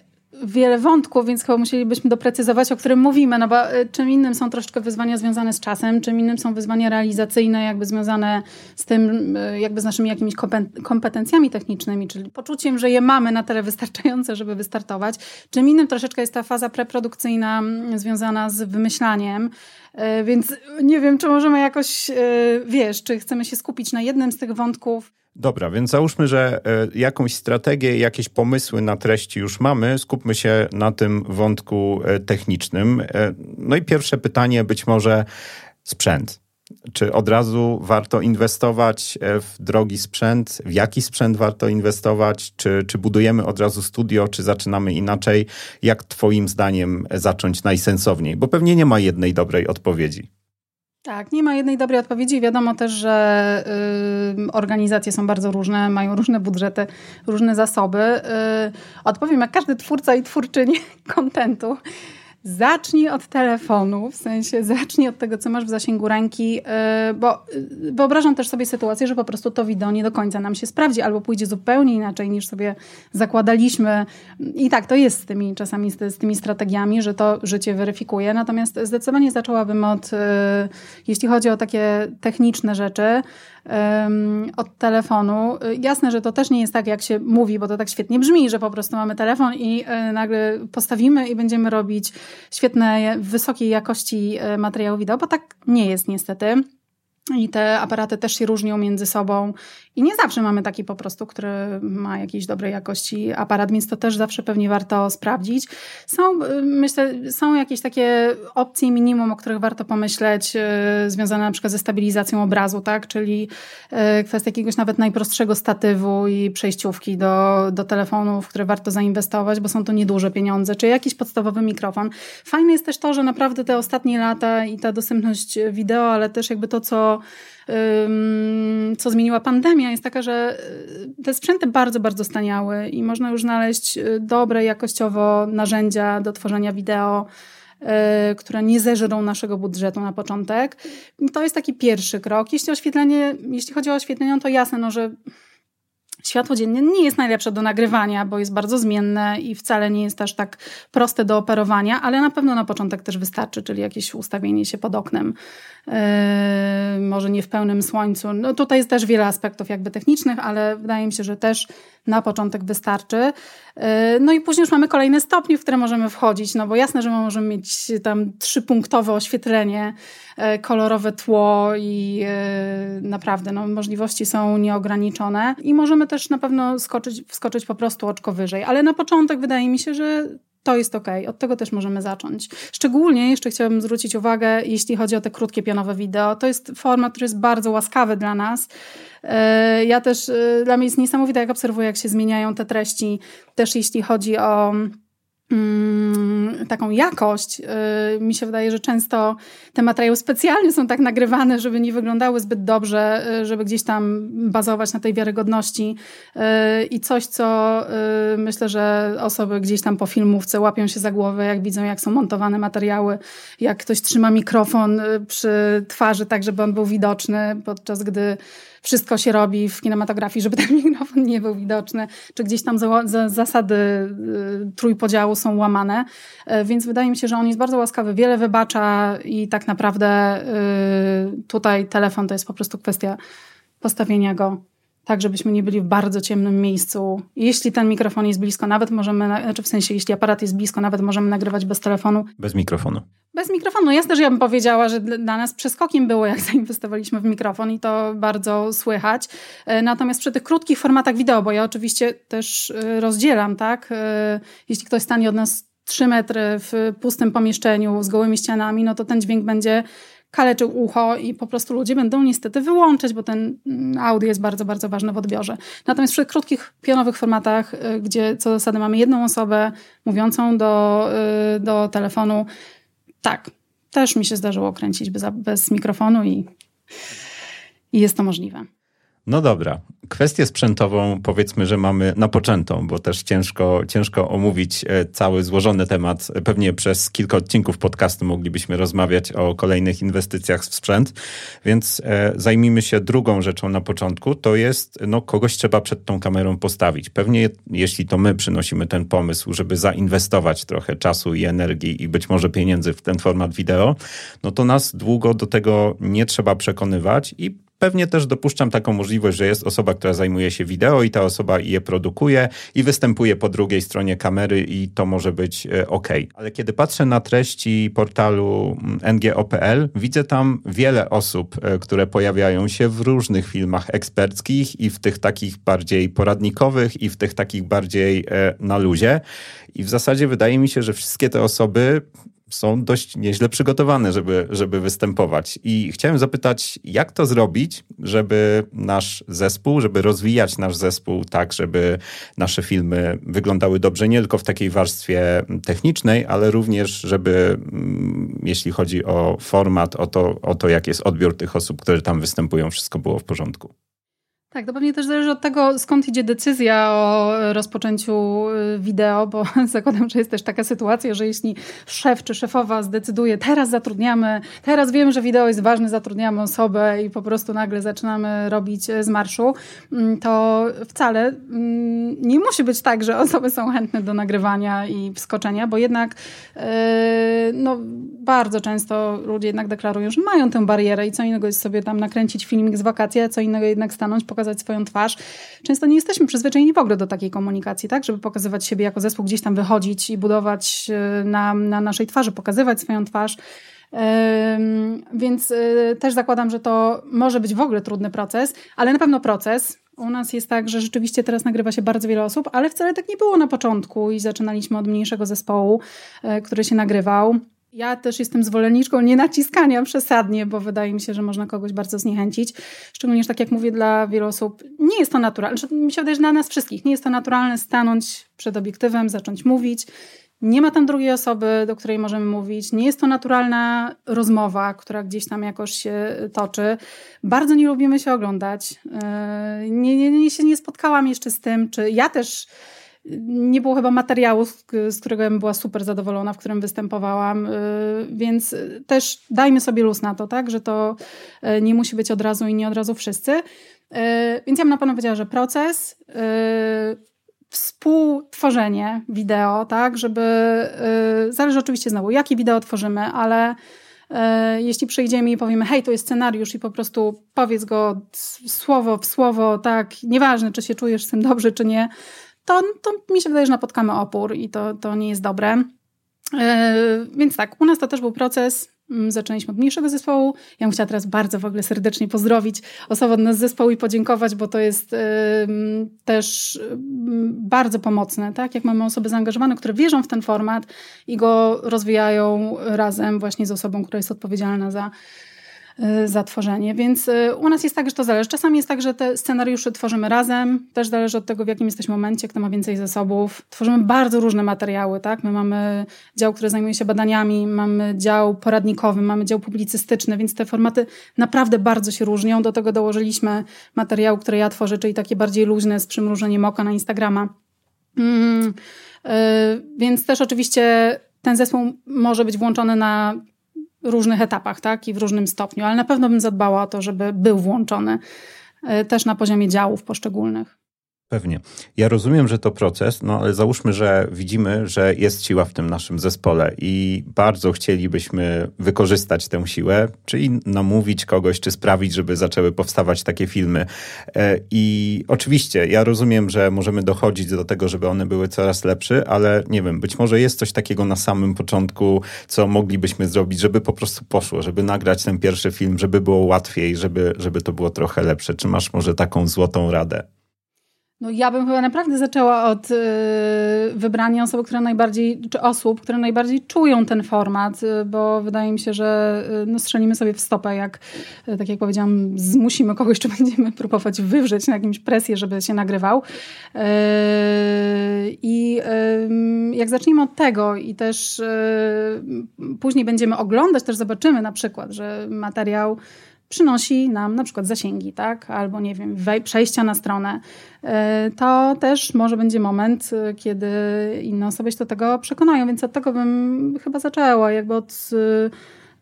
wiele wątków, więc chyba musielibyśmy doprecyzować, o którym mówimy, no bo y, czym innym są troszeczkę wyzwania związane z czasem, czym innym są wyzwania realizacyjne, jakby związane z tym, y, jakby z naszymi jakimiś kompetencjami technicznymi, czyli poczuciem, że je mamy na tyle wystarczające, żeby wystartować. Czym innym troszeczkę jest ta faza preprodukcyjna związana z wymyślaniem, y, więc nie wiem, czy możemy jakoś, wiesz, czy chcemy się skupić na jednym z tych wątków,
Dobra, więc załóżmy, że e, jakąś strategię, jakieś pomysły na treści już mamy. Skupmy się na tym wątku e, technicznym. E, no i pierwsze pytanie, być może sprzęt. Czy od razu warto inwestować w drogi sprzęt? W jaki sprzęt warto inwestować? Czy, czy budujemy od razu studio, czy zaczynamy inaczej? Jak Twoim zdaniem zacząć najsensowniej? Bo pewnie nie ma jednej dobrej odpowiedzi.
Tak, nie ma jednej dobrej odpowiedzi. Wiadomo też, że y, organizacje są bardzo różne, mają różne budżety, różne zasoby. Y, odpowiem jak każdy twórca i twórczyni kontentu. Zacznij od telefonu, w sensie zacznij od tego, co masz w zasięgu ręki, yy, bo yy, wyobrażam też sobie sytuację, że po prostu to wideo nie do końca nam się sprawdzi, albo pójdzie zupełnie inaczej niż sobie zakładaliśmy. I tak, to jest z tymi czasami, z, tymi strategiami, że to życie weryfikuje. Natomiast zdecydowanie zaczęłabym od, yy, jeśli chodzi o takie techniczne rzeczy, od telefonu. Jasne, że to też nie jest tak, jak się mówi, bo to tak świetnie brzmi, że po prostu mamy telefon i e, nagle postawimy i będziemy robić świetne, wysokiej jakości e, materiału wideo, bo tak nie jest niestety. I te aparaty też się różnią między sobą. I nie zawsze mamy taki po prostu, który ma jakiejś dobrej jakości aparat, więc to też zawsze pewnie warto sprawdzić. Są, y, myślę, są jakieś takie opcje minimum, o których warto pomyśleć, yy, związane na przykład ze stabilizacją obrazu, tak? Czyli yy, kwestia jakiegoś nawet najprostszego statywu i przejściówki do, do telefonu, w które warto zainwestować, bo są to nieduże pieniądze, czy jakiś podstawowy mikrofon. Fajne jest też to, że naprawdę te ostatnie lata i ta dostępność wideo, ale też jakby to, co co zmieniła pandemia, jest taka, że y, te sprzęty bardzo, bardzo staniały i można już znaleźć y, dobre jakościowo narzędzia do tworzenia wideo, y, które nie zeżrą naszego budżetu na początek. To jest taki pierwszy krok. Jeśli oświetlenie, jeśli chodzi o oświetlenie, no to jasne, no, że Światło dzienne nie jest najlepsze do nagrywania, bo jest bardzo zmienne i wcale nie jest aż tak proste do operowania, ale na pewno na początek też wystarczy, czyli jakieś ustawienie się pod oknem, yy, może nie w pełnym słońcu. No tutaj jest też wiele aspektów jakby technicznych, ale wydaje mi się, że też na początek wystarczy. Yy, no i później już mamy kolejne stopnie, w które możemy wchodzić, no bo jasne, że możemy mieć tam trzypunktowe oświetlenie, kolorowe tło i yy, naprawdę no, możliwości są nieograniczone i możemy też na pewno skoczyć, wskoczyć po prostu oczko wyżej. Ale na początek wydaje mi się, że to jest ok. Od tego też możemy zacząć. Szczególnie jeszcze chciałabym zwrócić uwagę, jeśli chodzi o te krótkie pionowe wideo. To jest format, który jest bardzo łaskawy dla nas. E, ja też, e, dla mnie jest niesamowite, jak obserwuję, jak się zmieniają te treści. Też jeśli chodzi o taką jakość. Y, mi się wydaje, że często te materiały specjalnie są tak nagrywane, żeby nie wyglądały zbyt dobrze, y, żeby gdzieś tam bazować na tej wiarygodności. Y, I coś, co myślę, że osoby gdzieś tam po filmówce łapią się za głowę, jak widzą, jak są montowane materiały, jak ktoś trzyma mikrofon przy twarzy, tak żeby on był widoczny, podczas gdy wszystko się robi w kinematografii, żeby ten mikrofon nie był widoczny, czy gdzieś tam za, za, zasady y, trójpodziału są łamane. Y, więc wydaje mi się, że on jest bardzo łaskawy, wiele wybacza i tak naprawdę y, tutaj telefon to jest po prostu kwestia postawienia go tak żebyśmy nie byli w bardzo ciemnym miejscu. Jeśli ten mikrofon jest blisko, nawet możemy, znaczy w sensie, jeśli aparat jest blisko, nawet możemy nagrywać bez telefonu.
Bez mikrofonu.
Bez mikrofonu. Jasne, że ja bym powiedziała, że dla nas przeskokiem było, jak zainwestowaliśmy w mikrofon i to bardzo słychać. E, natomiast przy tych krótkich formatach wideo, bo ja oczywiście też e, rozdzielam, tak? E, jeśli ktoś stanie od nas 3 metry w pustym pomieszczeniu z gołymi ścianami, no to ten dźwięk będzie kaleczył ucho i po prostu ludzie będą niestety wyłączać, bo ten audio jest bardzo, bardzo ważny w odbiorze. Natomiast przy krótkich, pionowych formatach, y, gdzie co zasady mamy jedną osobę mówiącą do, y, do telefonu, tak, też mi się zdarzyło kręcić bez, bez mikrofonu i, i jest to możliwe.
No dobra. Kwestię sprzętową powiedzmy, że mamy napoczętą, bo też ciężko, ciężko omówić e, cały złożony temat. Pewnie przez kilka odcinków podcastu moglibyśmy rozmawiać o kolejnych inwestycjach w sprzęt, więc e, zajmijmy się drugą rzeczą na początku, to jest, no kogoś trzeba przed tą kamerą postawić. Pewnie jeśli to my przynosimy ten pomysł, żeby zainwestować trochę czasu i energii i być może pieniędzy w ten format wideo, no to nas długo do tego nie trzeba przekonywać i pewnie też dopuszczam taką możliwość, że jest osoba, która zajmuje się wideo i ta osoba je produkuje i występuje po drugiej stronie kamery i to może być e, ok. Ale kiedy patrzę na treści portalu mm, ngo.pl, widzę tam wiele osób, e, które pojawiają się w różnych filmach eksperckich i w tych takich bardziej poradnikowych i w tych takich bardziej e, na luzie. I w zasadzie wydaje mi się, że wszystkie te osoby są dość nieźle przygotowane, żeby, żeby występować. I chciałem zapytać, jak to zrobić, żeby nasz zespół, żeby rozwijać nasz zespół tak, żeby nasze filmy wyglądały dobrze, nie tylko w takiej warstwie technicznej, ale również, żeby mm, jeśli chodzi o format, o to, o to jak jest odbiór tych osób, które tam występują, wszystko było w porządku.
Tak, to pewnie też zależy od tego, skąd idzie decyzja o rozpoczęciu y, wideo, bo zakładam, że jest też taka sytuacja, że jeśli szef czy szefowa zdecyduje, teraz zatrudniamy, teraz wiemy, że wideo jest ważne, zatrudniamy osobę i po prostu nagle zaczynamy robić z marszu, mm, to wcale mm, nie musi być tak, że osoby są chętne do nagrywania i wskoczenia, bo jednak y, no, bardzo często ludzie jednak deklarują, że mają tę barierę i co innego jest sobie tam nakręcić filmik z wakacji, a co innego jednak stanąć, pokazać pokazać swoją twarz. Często nie jesteśmy przyzwyczajeni w ogóle do takiej komunikacji, tak? Żeby pokazywać siebie jako zespół, gdzieś tam wychodzić i budować e, na, na naszej twarzy, pokazywać swoją twarz. Więc e, też zakładam, że to może być w ogóle trudny proces, ale na pewno proces. U nas jest tak, że rzeczywiście teraz nagrywa się bardzo wiele osób, ale wcale tak nie było na początku i zaczynaliśmy od mniejszego zespołu, e, który się nagrywał. Ja też jestem zwolenniczką nie naciskania przesadnie, bo wydaje mi się, że można kogoś bardzo zniechęcić. Szczególnie, że tak jak mówię, dla wielu osób nie jest to naturalne. Znaczy, mi się wydaje, że dla nas wszystkich nie jest to naturalne stanąć przed obiektywem, zacząć mówić. Nie ma tam drugiej osoby, do której możemy mówić. Nie jest to naturalna rozmowa, która gdzieś tam jakoś się toczy. Bardzo nie lubimy się oglądać. Yy, nie, nie, nie, się nie spotkałam jeszcze z tym, czy ja też nie było chyba materiału, z, którego bym była super zadowolona, w którym występowałam, więc też dajmy sobie luz na to, tak, że to nie musi być od razu i nie od razu wszyscy. Więc ja bym na pewno powiedziała, że proces, współtworzenie wideo, tak, żeby, zależy oczywiście znowu, jakie wideo tworzymy, ale jeśli przyjdziemy i powiemy, hej, to jest scenariusz i po prostu powiedz go słowo w słowo, tak, nieważne, czy się czujesz z tym dobrze, czy nie, to, to mi się wydaje, że napotkamy opór i to, to nie jest dobre. E, więc tak, u nas to też był proces Mm, zaczęliśmy od mniejszego zespołu. Ja bym chciała teraz bardzo w ogóle serdecznie pozdrowić osobę od nas zespołu i podziękować, bo to jest też bardzo pomocne, tak? Jak mamy osoby zaangażowane, które wierzą w ten format i go rozwijają razem właśnie z osobą, która jest odpowiedzialna za Y, za tworzenie. Więc y, u nas jest tak, że to zależy. Czasami jest tak, że te scenariusze tworzymy razem. Też zależy od tego, w jakim jesteśmy momencie, kto ma więcej zasobów. Tworzymy bardzo różne materiały, tak? My mamy dział, który zajmuje się badaniami, mamy dział poradnikowy, mamy dział publicystyczny, więc te formaty naprawdę bardzo się różnią. Do tego dołożyliśmy materiał, który ja tworzę, czyli takie bardziej luźne z przymrużeniem oka na Instagrama. Mm, yy, więc też oczywiście ten zespół może być włączony na różnych etapach, tak, i w różnym stopniu, ale na pewno bym zadbała o to, żeby był włączony e, też na poziomie działów poszczególnych.
Pewnie. Ja rozumiem, że to proces, no ale załóżmy, że widzimy, że jest siła w tym naszym zespole i bardzo chcielibyśmy wykorzystać tę siłę, czyli namówić kogoś, czy sprawić, żeby zaczęły powstawać takie filmy. E, I oczywiście, ja rozumiem, że możemy dochodzić do tego, żeby one były coraz lepsze, ale nie wiem, być może jest coś takiego na samym początku, co moglibyśmy zrobić, żeby po prostu poszło, żeby nagrać ten pierwszy film, żeby było łatwiej, żeby, żeby to było trochę lepsze. Czy masz może taką złotą radę?
No ja bym chyba naprawdę zaczęła od y, wybrania osoby, które najbardziej, czy osób, które najbardziej czują ten format, y, bo wydaje mi się, że y, no, strzelimy sobie w stopę, jak tak jak powiedziałam, zmusimy kogoś, czy będziemy próbować wywrzeć na jakimś presję, żeby się nagrywał. I jak zaczniemy od tego i też później będziemy oglądać, też zobaczymy na przykład, że materiał przynosi nam na przykład zasięgi, tak? albo nie wiem, przejścia na stronę, e, to też może będzie moment, e, kiedy inne osoby się do tego przekonają, więc od tego bym chyba zaczęła, jakby od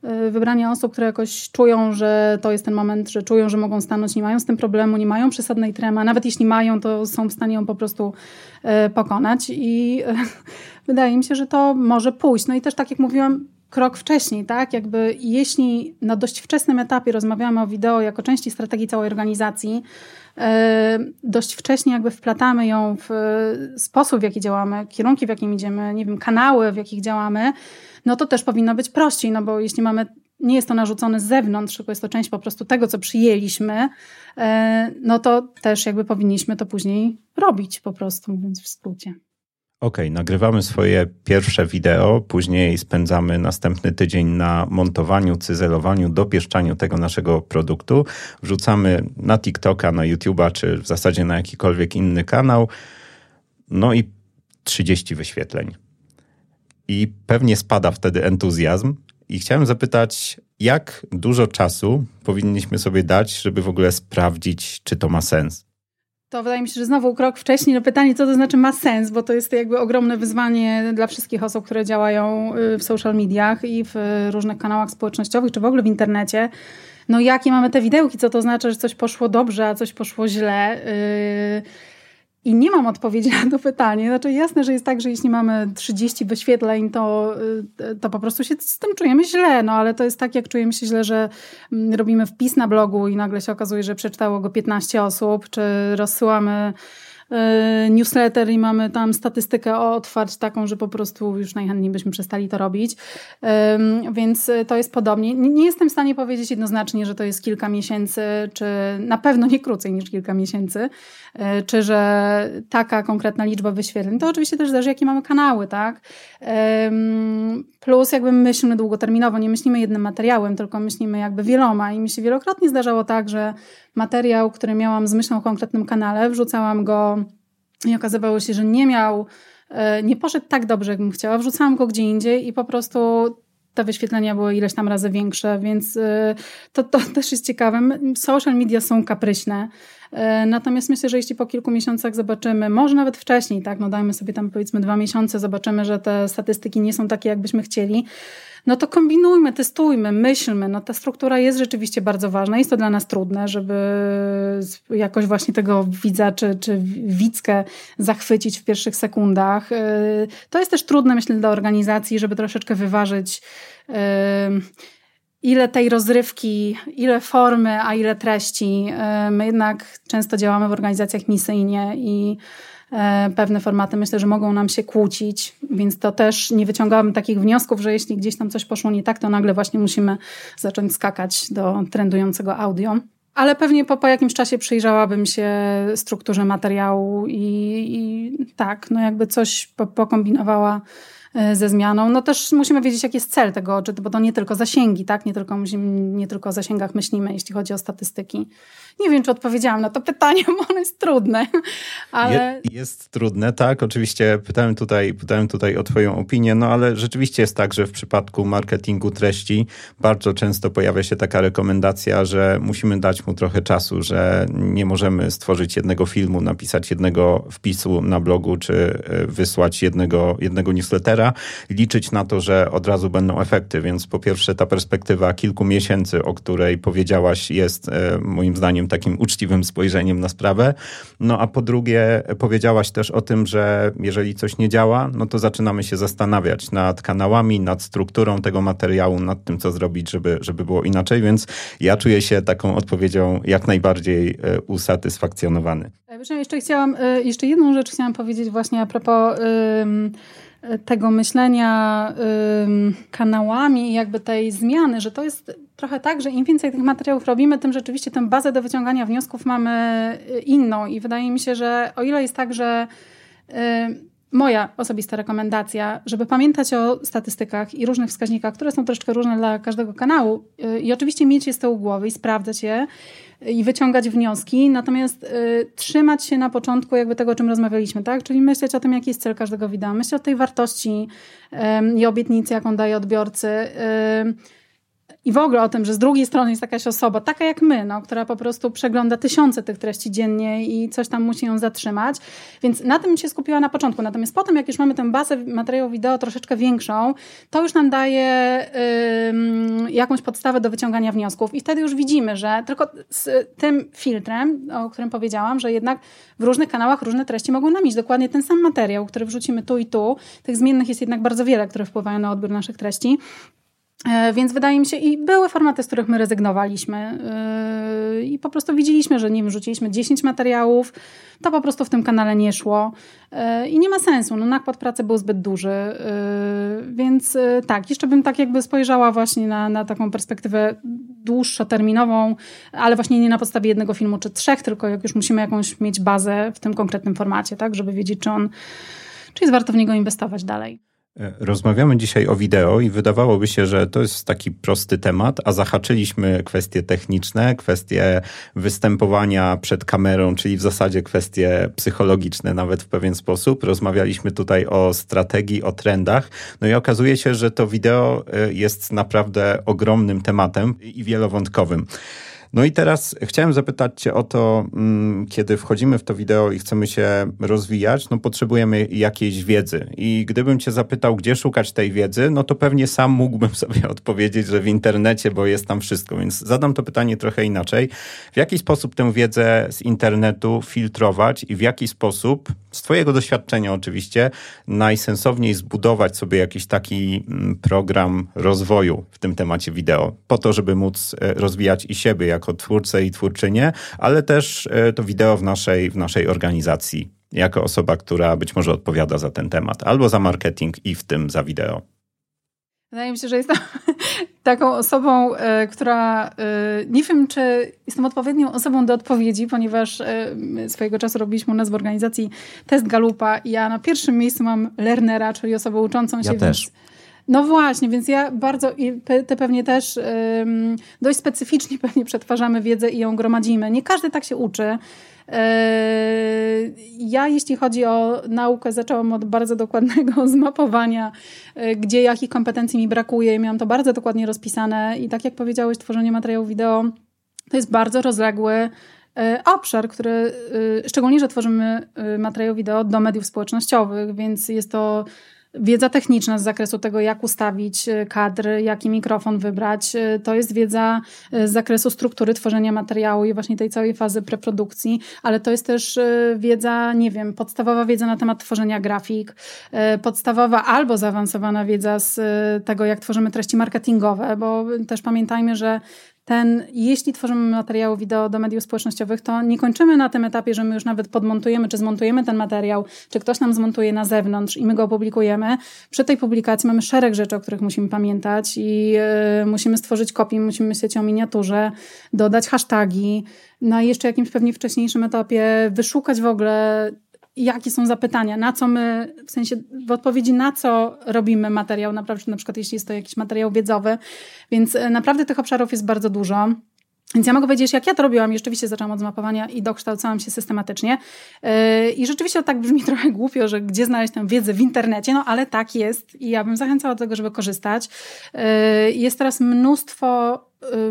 e, wybrania osób, które jakoś czują, że to jest ten moment, że czują, że mogą stanąć, nie mają z tym problemu, nie mają przesadnej tremy, a nawet jeśli mają, to są w stanie ją po prostu pokonać i wydaje mi się, że to może pójść. No i też tak jak mówiłam, krok wcześniej, tak? Jakby jeśli na dość wczesnym etapie rozmawiamy o wideo jako części strategii całej organizacji, e, dość wcześnie jakby wplatamy ją w sposób, w jaki działamy, kierunki, w jakim idziemy, nie wiem, kanały, w jakich działamy, no to też powinno być prościej, no bo jeśli mamy nie jest to narzucone z zewnątrz, tylko jest to część po prostu tego, co przyjęliśmy, e, no to też jakby powinniśmy to później robić po prostu, mówiąc w skrócie.
Okay, nagrywamy swoje pierwsze wideo, później spędzamy następny tydzień na montowaniu, cyzelowaniu, dopieszczaniu tego naszego produktu. Wrzucamy na TikToka, na YouTube'a, czy w zasadzie na jakikolwiek inny kanał. No i 30 wyświetleń. I pewnie spada wtedy entuzjazm. I chciałem zapytać, jak dużo czasu powinniśmy sobie dać, żeby w ogóle sprawdzić, czy to ma sens?
To wydaje mi się, że znowu krok wcześniej. No pytanie, co to znaczy ma sens, bo to jest jakby ogromne wyzwanie dla wszystkich osób, które działają y, w social mediach i w różnych kanałach społecznościowych, czy w ogóle w internecie. No jakie mamy te widełki, co to znaczy, że coś poszło dobrze, a coś poszło źle. Yy i nie mam odpowiedzi na to pytanie. Znaczy, jasne, że jest tak, że jeśli mamy 30 wyświetleń, to, y, to po prostu się z tym czujemy źle. No ale to jest tak, jak czujemy się źle, że mm, robimy wpis na blogu i nagle się okazuje, że przeczytało go 15 osób, czy rozsyłamy newsletter i mamy tam statystykę o otwarć taką, że po prostu już najchętniej byśmy przestali to robić. Więc to jest podobnie. Nie jestem w stanie powiedzieć jednoznacznie, że to jest kilka miesięcy, czy na pewno nie krócej niż kilka miesięcy, y, czy że taka konkretna liczba wyświetleń. To oczywiście też zależy, jakie mamy kanały, tak? Plus jakby myślimy długoterminowo, nie myślimy jednym materiałem, tylko myślimy jakby wieloma i mi się wielokrotnie zdarzało tak, że materiał, który miałam z myślą o konkretnym kanale, wrzucałam go i okazywało się, że nie miał, e, nie poszedł tak dobrze, jakbym chciała. Wrzucałam go gdzie indziej i po prostu te wyświetlenia były ileś tam razy większe, więc y, to, to też jest ciekawe. Social media są kapryśne. Y, natomiast myślę, że jeśli po kilku miesiącach zobaczymy, może nawet wcześniej, tak, no dajmy sobie tam powiedzmy dwa miesiące, zobaczymy, że te statystyki nie są takie, jakbyśmy chcieli, no to kombinujmy, testujmy, myślmy. No ta struktura jest rzeczywiście bardzo ważna. Jest to dla nas trudne, żeby jakoś właśnie tego widza czy, czy widzkę zachwycić w pierwszych sekundach. Y, to jest też trudne, myślę, dla organizacji, żeby troszeczkę wyważyć y, ile tej rozrywki, ile formy, a ile treści. Y, my jednak często działamy w organizacjach misyjnie i pewne formaty myślę, że mogą nam się kłócić, więc to też nie wyciągałabym takich wniosków, że jeśli gdzieś tam coś poszło nie tak, to nagle właśnie musimy zacząć skakać do trendującego audio. Ale pewnie po, po jakimś czasie przyjrzałabym się strukturze materiału i, i tak, no jakby coś po, pokombinowała e, ze zmianą. No też musimy wiedzieć, jaki jest cel tego, bo to nie tylko zasięgi, tak? Nie tylko, musimy, nie tylko o zasięgach myślimy, jeśli chodzi o statystyki. Nie wiem, czy odpowiedziałam na to pytanie, bo ono jest trudne. Ale...
Je, jest trudne, tak. Oczywiście pytałem tutaj, pytałem tutaj o Twoją opinię, no ale rzeczywiście jest tak, że w przypadku marketingu treści bardzo często pojawia się taka rekomendacja, że musimy dać mu trochę czasu, że nie możemy stworzyć jednego filmu, napisać jednego wpisu na blogu, czy e, wysłać jednego, jednego newslettera, liczyć na to, że od razu będą efekty. Więc po pierwsze, ta perspektywa kilku miesięcy, o której powiedziałaś, jest e, moim zdaniem takim uczciwym spojrzeniem na sprawę. No a po drugie, powiedziałaś też o tym, że jeżeli coś nie działa, no to zaczynamy się zastanawiać nad kanałami, nad strukturą tego materiału, nad tym, co zrobić, żeby, żeby było inaczej, więc ja czuję się taką odpowiedzią jak najbardziej e, usatysfakcjonowany.
Jeszcze chciałam, e, jeszcze jedną rzecz chciałam powiedzieć właśnie a propos tego myślenia kanałami i jakby tej zmiany, że to jest trochę tak, że im więcej tych materiałów robimy, tym rzeczywiście tę bazę do wyciągania wniosków mamy y, inną. I wydaje mi się, że o ile jest tak, że moja osobista rekomendacja, żeby pamiętać o statystykach i różnych wskaźnikach, które są troszeczkę różne dla każdego kanału y, i oczywiście mieć je z tyłu głowy i sprawdzać je i wyciągać wnioski, natomiast y, trzymać się na początku jakby tego, o czym rozmawialiśmy, tak? Czyli myśleć o tym, jaki jest cel każdego wideo, myśleć o tej wartości y, i obietnicy, jaką daje odbiorcy, y, i w ogóle o tym, że z drugiej strony jest jakaś osoba, taka jak my, no, która po prostu przegląda tysiące tych treści dziennie i coś tam musi ją zatrzymać. Więc na tym się skupiła na początku. Natomiast potem, jak już mamy tę bazę materiału wideo troszeczkę większą, to już nam daje yy, jakąś podstawę do wyciągania wniosków. I wtedy już widzimy, że tylko z tym filtrem, o którym powiedziałam, że jednak w różnych kanałach różne treści mogą nam iść. Dokładnie ten sam materiał, który wrzucimy tu i tu. Tych zmiennych jest jednak bardzo wiele, które wpływają na odbiór naszych treści. E, więc wydaje mi się, i były formaty, z których my rezygnowaliśmy yy, i po prostu widzieliśmy, że nie wiem, rzuciliśmy 10 materiałów, to po prostu w tym kanale nie szło yy, i nie ma sensu, no nakład pracy był zbyt duży, więc tak, jeszcze bym tak jakby spojrzała właśnie na, na taką perspektywę dłuższoterminową, ale właśnie nie na podstawie jednego filmu czy trzech, tylko jak już musimy jakąś mieć bazę w tym konkretnym formacie, tak, żeby wiedzieć, czy on, czy jest warto w niego inwestować dalej.
Rozmawiamy dzisiaj o wideo i wydawałoby się, że to jest taki prosty temat, a zahaczyliśmy kwestie techniczne, kwestie występowania przed kamerą, czyli w zasadzie kwestie psychologiczne nawet w pewien sposób. Rozmawialiśmy tutaj o strategii, o trendach. No i okazuje się, że to wideo e, jest naprawdę ogromnym tematem i wielowątkowym. No i teraz chciałem zapytać Cię o to, mm, kiedy wchodzimy w to wideo i chcemy się rozwijać, no potrzebujemy jakiejś wiedzy. I gdybym Cię zapytał, gdzie szukać tej wiedzy, no to pewnie sam mógłbym sobie odpowiedzieć, że w internecie, bo jest tam wszystko. Więc zadam to pytanie trochę inaczej. W jaki sposób tę wiedzę z internetu filtrować i w jaki sposób, z Twojego doświadczenia oczywiście, najsensowniej zbudować sobie jakiś taki mm, program rozwoju w tym temacie wideo, po to, żeby móc e, rozwijać i siebie jako twórcę i twórczynię, ale też e, to wideo w naszej, w naszej organizacji, jako osoba, która być może odpowiada za ten temat, albo za marketing i w tym za wideo.
Wydaje mi się, że jestem taką osobą, e, która e, nie wiem, czy jestem odpowiednią osobą do odpowiedzi, ponieważ swojego czasu robiliśmy u nas w organizacji test Galupa i ja na pierwszym miejscu mam learnera, czyli osobę uczącą się.
Ja też.
No właśnie, więc ja bardzo, i ty pewnie też dość specyficznie pewnie przetwarzamy wiedzę i ją gromadzimy. Nie każdy tak się uczy. Ja, jeśli chodzi o naukę, zaczęłam od bardzo dokładnego zmapowania, e, gdzie jakich kompetencji mi brakuje. Miałam to bardzo dokładnie rozpisane i tak jak powiedziałeś, tworzenie materiału wideo to jest bardzo rozległy e, obszar, który, e, szczególnie, że tworzymy materiał wideo do mediów społecznościowych, więc jest to Wiedza techniczna z zakresu tego, jak ustawić e, kadr, jaki mikrofon wybrać, e, to jest wiedza e, z zakresu struktury tworzenia materiału i właśnie tej całej fazy preprodukcji, ale to jest też wiedza, nie wiem, podstawowa wiedza na temat tworzenia grafik, podstawowa albo zaawansowana wiedza z tego, jak tworzymy treści marketingowe, bo też pamiętajmy, że ten, jeśli tworzymy materiały wideo do mediów społecznościowych, to nie kończymy na tym etapie, że my już nawet podmontujemy, czy zmontujemy ten materiał, czy ktoś nam zmontuje na zewnątrz i my go opublikujemy. Przy tej publikacji mamy szereg rzeczy, o których musimy pamiętać i y, musimy stworzyć kopię, musimy myśleć o miniaturze, dodać hashtagi, na jeszcze jakimś pewnie wcześniejszym etapie wyszukać w ogóle jakie są zapytania, na co my, w sensie w odpowiedzi na co robimy materiał, naprawdę, na przykład jeśli jest to jakiś materiał wiedzowy, więc e, naprawdę tych obszarów jest bardzo dużo. Więc ja mogę powiedzieć, jak ja to robiłam, i rzeczywiście zaczęłam od zmapowania i dokształcałam się systematycznie. Yy, I rzeczywiście to tak brzmi trochę głupio, że gdzie znaleźć tę wiedzę w internecie, no ale tak jest i ja bym zachęcała do tego, żeby korzystać. Yy, jest teraz mnóstwo,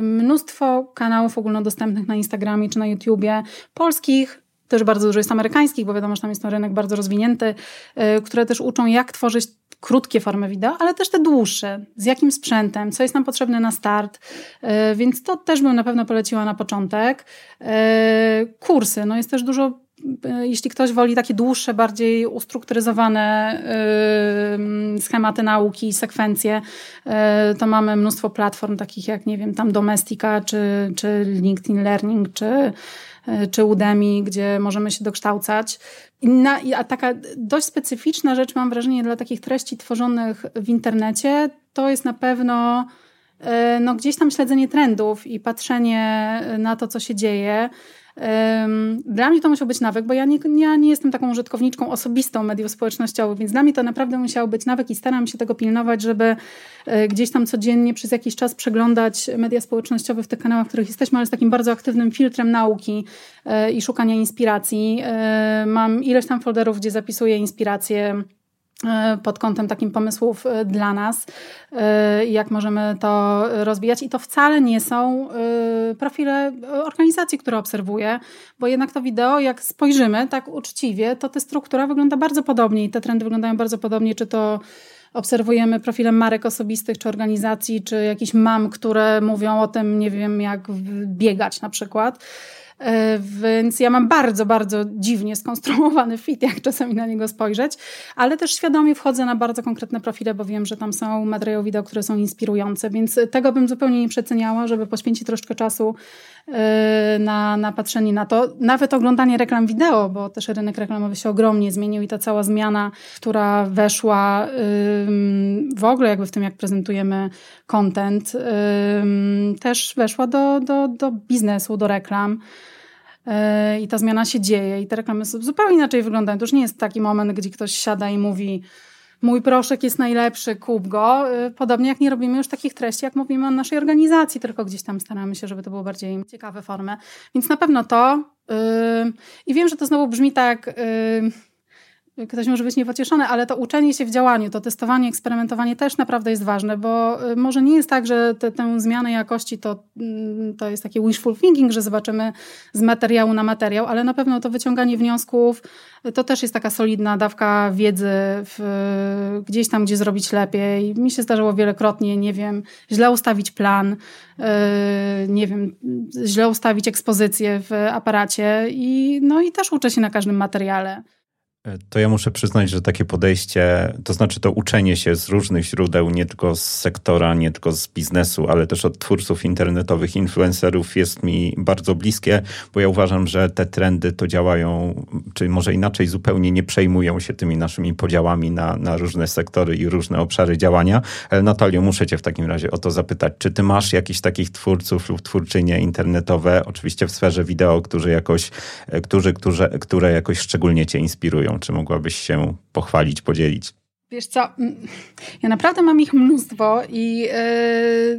mnóstwo kanałów ogólnodostępnych na Instagramie czy na YouTubie, polskich, też bardzo dużo jest amerykańskich, bo wiadomo, że tam jest ten rynek bardzo rozwinięty, y, które też uczą, jak tworzyć krótkie formy wideo, ale też te dłuższe, z jakim sprzętem, co jest nam potrzebne na start, y, więc to też bym na pewno poleciła na początek. Y, kursy, no jest też dużo jeśli ktoś woli takie dłuższe, bardziej ustrukturyzowane schematy nauki, sekwencje, to mamy mnóstwo platform takich jak, nie wiem, tam Domestika, czy, czy LinkedIn Learning, czy czy Udemy, gdzie możemy się dokształcać. Inna, a taka dość specyficzna rzecz, mam wrażenie, dla takich treści tworzonych w internecie, to jest na pewno e, no, gdzieś tam śledzenie trendów i patrzenie na to, co się dzieje. Dla mnie to musiał być nawyk, bo ja nie, ja nie jestem taką użytkowniczką osobistą mediów społecznościowych, więc dla mnie to naprawdę musiał być nawyk i staram się tego pilnować, żeby e, gdzieś tam codziennie przez jakiś czas przeglądać media społecznościowe w tych kanałach, w których jesteśmy, ale z takim bardzo aktywnym filtrem nauki e, i szukania inspiracji. E, mam ileś tam folderów, gdzie zapisuję inspiracje pod kątem takim pomysłów e, dla nas e, jak możemy to rozwijać. I to wcale nie są profile organizacji, które obserwuję, bo jednak to wideo, jak spojrzymy tak uczciwie, to ta struktura wygląda bardzo podobnie i te trendy wyglądają bardzo podobnie, czy to obserwujemy profile marek osobistych, czy organizacji, czy jakichś mam, które mówią o tym, nie wiem, jak biegać na przykład E, więc ja mam bardzo, bardzo dziwnie skonstruowany fit, jak czasami na niego spojrzeć, ale też świadomie wchodzę na bardzo konkretne profile, bo wiem, że tam są materiały wideo, które są inspirujące, więc tego bym zupełnie nie przeceniała, żeby poświęcić troszkę czasu e, na, na patrzenie na to. Nawet oglądanie reklam wideo, bo też rynek reklamowy się ogromnie zmienił i ta cała zmiana, która weszła w ogóle jakby w tym, jak prezentujemy content, też weszła do, do, do biznesu, do reklam. I ta zmiana się dzieje i te reklamy zupełnie inaczej wyglądają. To już nie jest taki moment, gdzie ktoś siada i mówi mój proszek jest najlepszy, kup go. E, podobnie jak nie robimy już takich treści, jak mówimy o naszej organizacji, tylko gdzieś tam staramy się, żeby to było bardziej ciekawe formy. Więc na pewno to. Yy, I wiem, że to znowu brzmi tak... Yy, ktoś może być niepocieszony, ale to uczenie się w działaniu, to testowanie, eksperymentowanie też naprawdę jest ważne, bo y, może nie jest tak, że te, tę zmianę jakości to, mm, to jest taki wishful thinking, że zobaczymy z materiału na materiał, ale na pewno to wyciąganie wniosków y, to też jest taka solidna dawka wiedzy w, gdzieś tam, gdzie zrobić lepiej. Mi się zdarzyło wielokrotnie, nie wiem, źle ustawić plan, nie wiem, źle ustawić ekspozycję w aparacie i, no i też uczę się na każdym materiale.
To ja muszę przyznać, że takie podejście, to znaczy to uczenie się z różnych źródeł, nie tylko z sektora, nie tylko z biznesu, ale też od twórców internetowych, influencerów, jest mi bardzo bliskie, bo ja uważam, że te trendy to działają, czy może inaczej, zupełnie nie przejmują się tymi naszymi podziałami na, na różne sektory i różne obszary działania. Ale Natalio, muszę Cię w takim razie o to zapytać, czy Ty masz jakichś takich twórców lub twórczynie internetowe, oczywiście w sferze wideo, którzy jakoś, którzy, którzy, które jakoś szczególnie Cię inspirują? Czy mogłabyś się pochwalić, podzielić?
Wiesz co, ja naprawdę mam ich mnóstwo i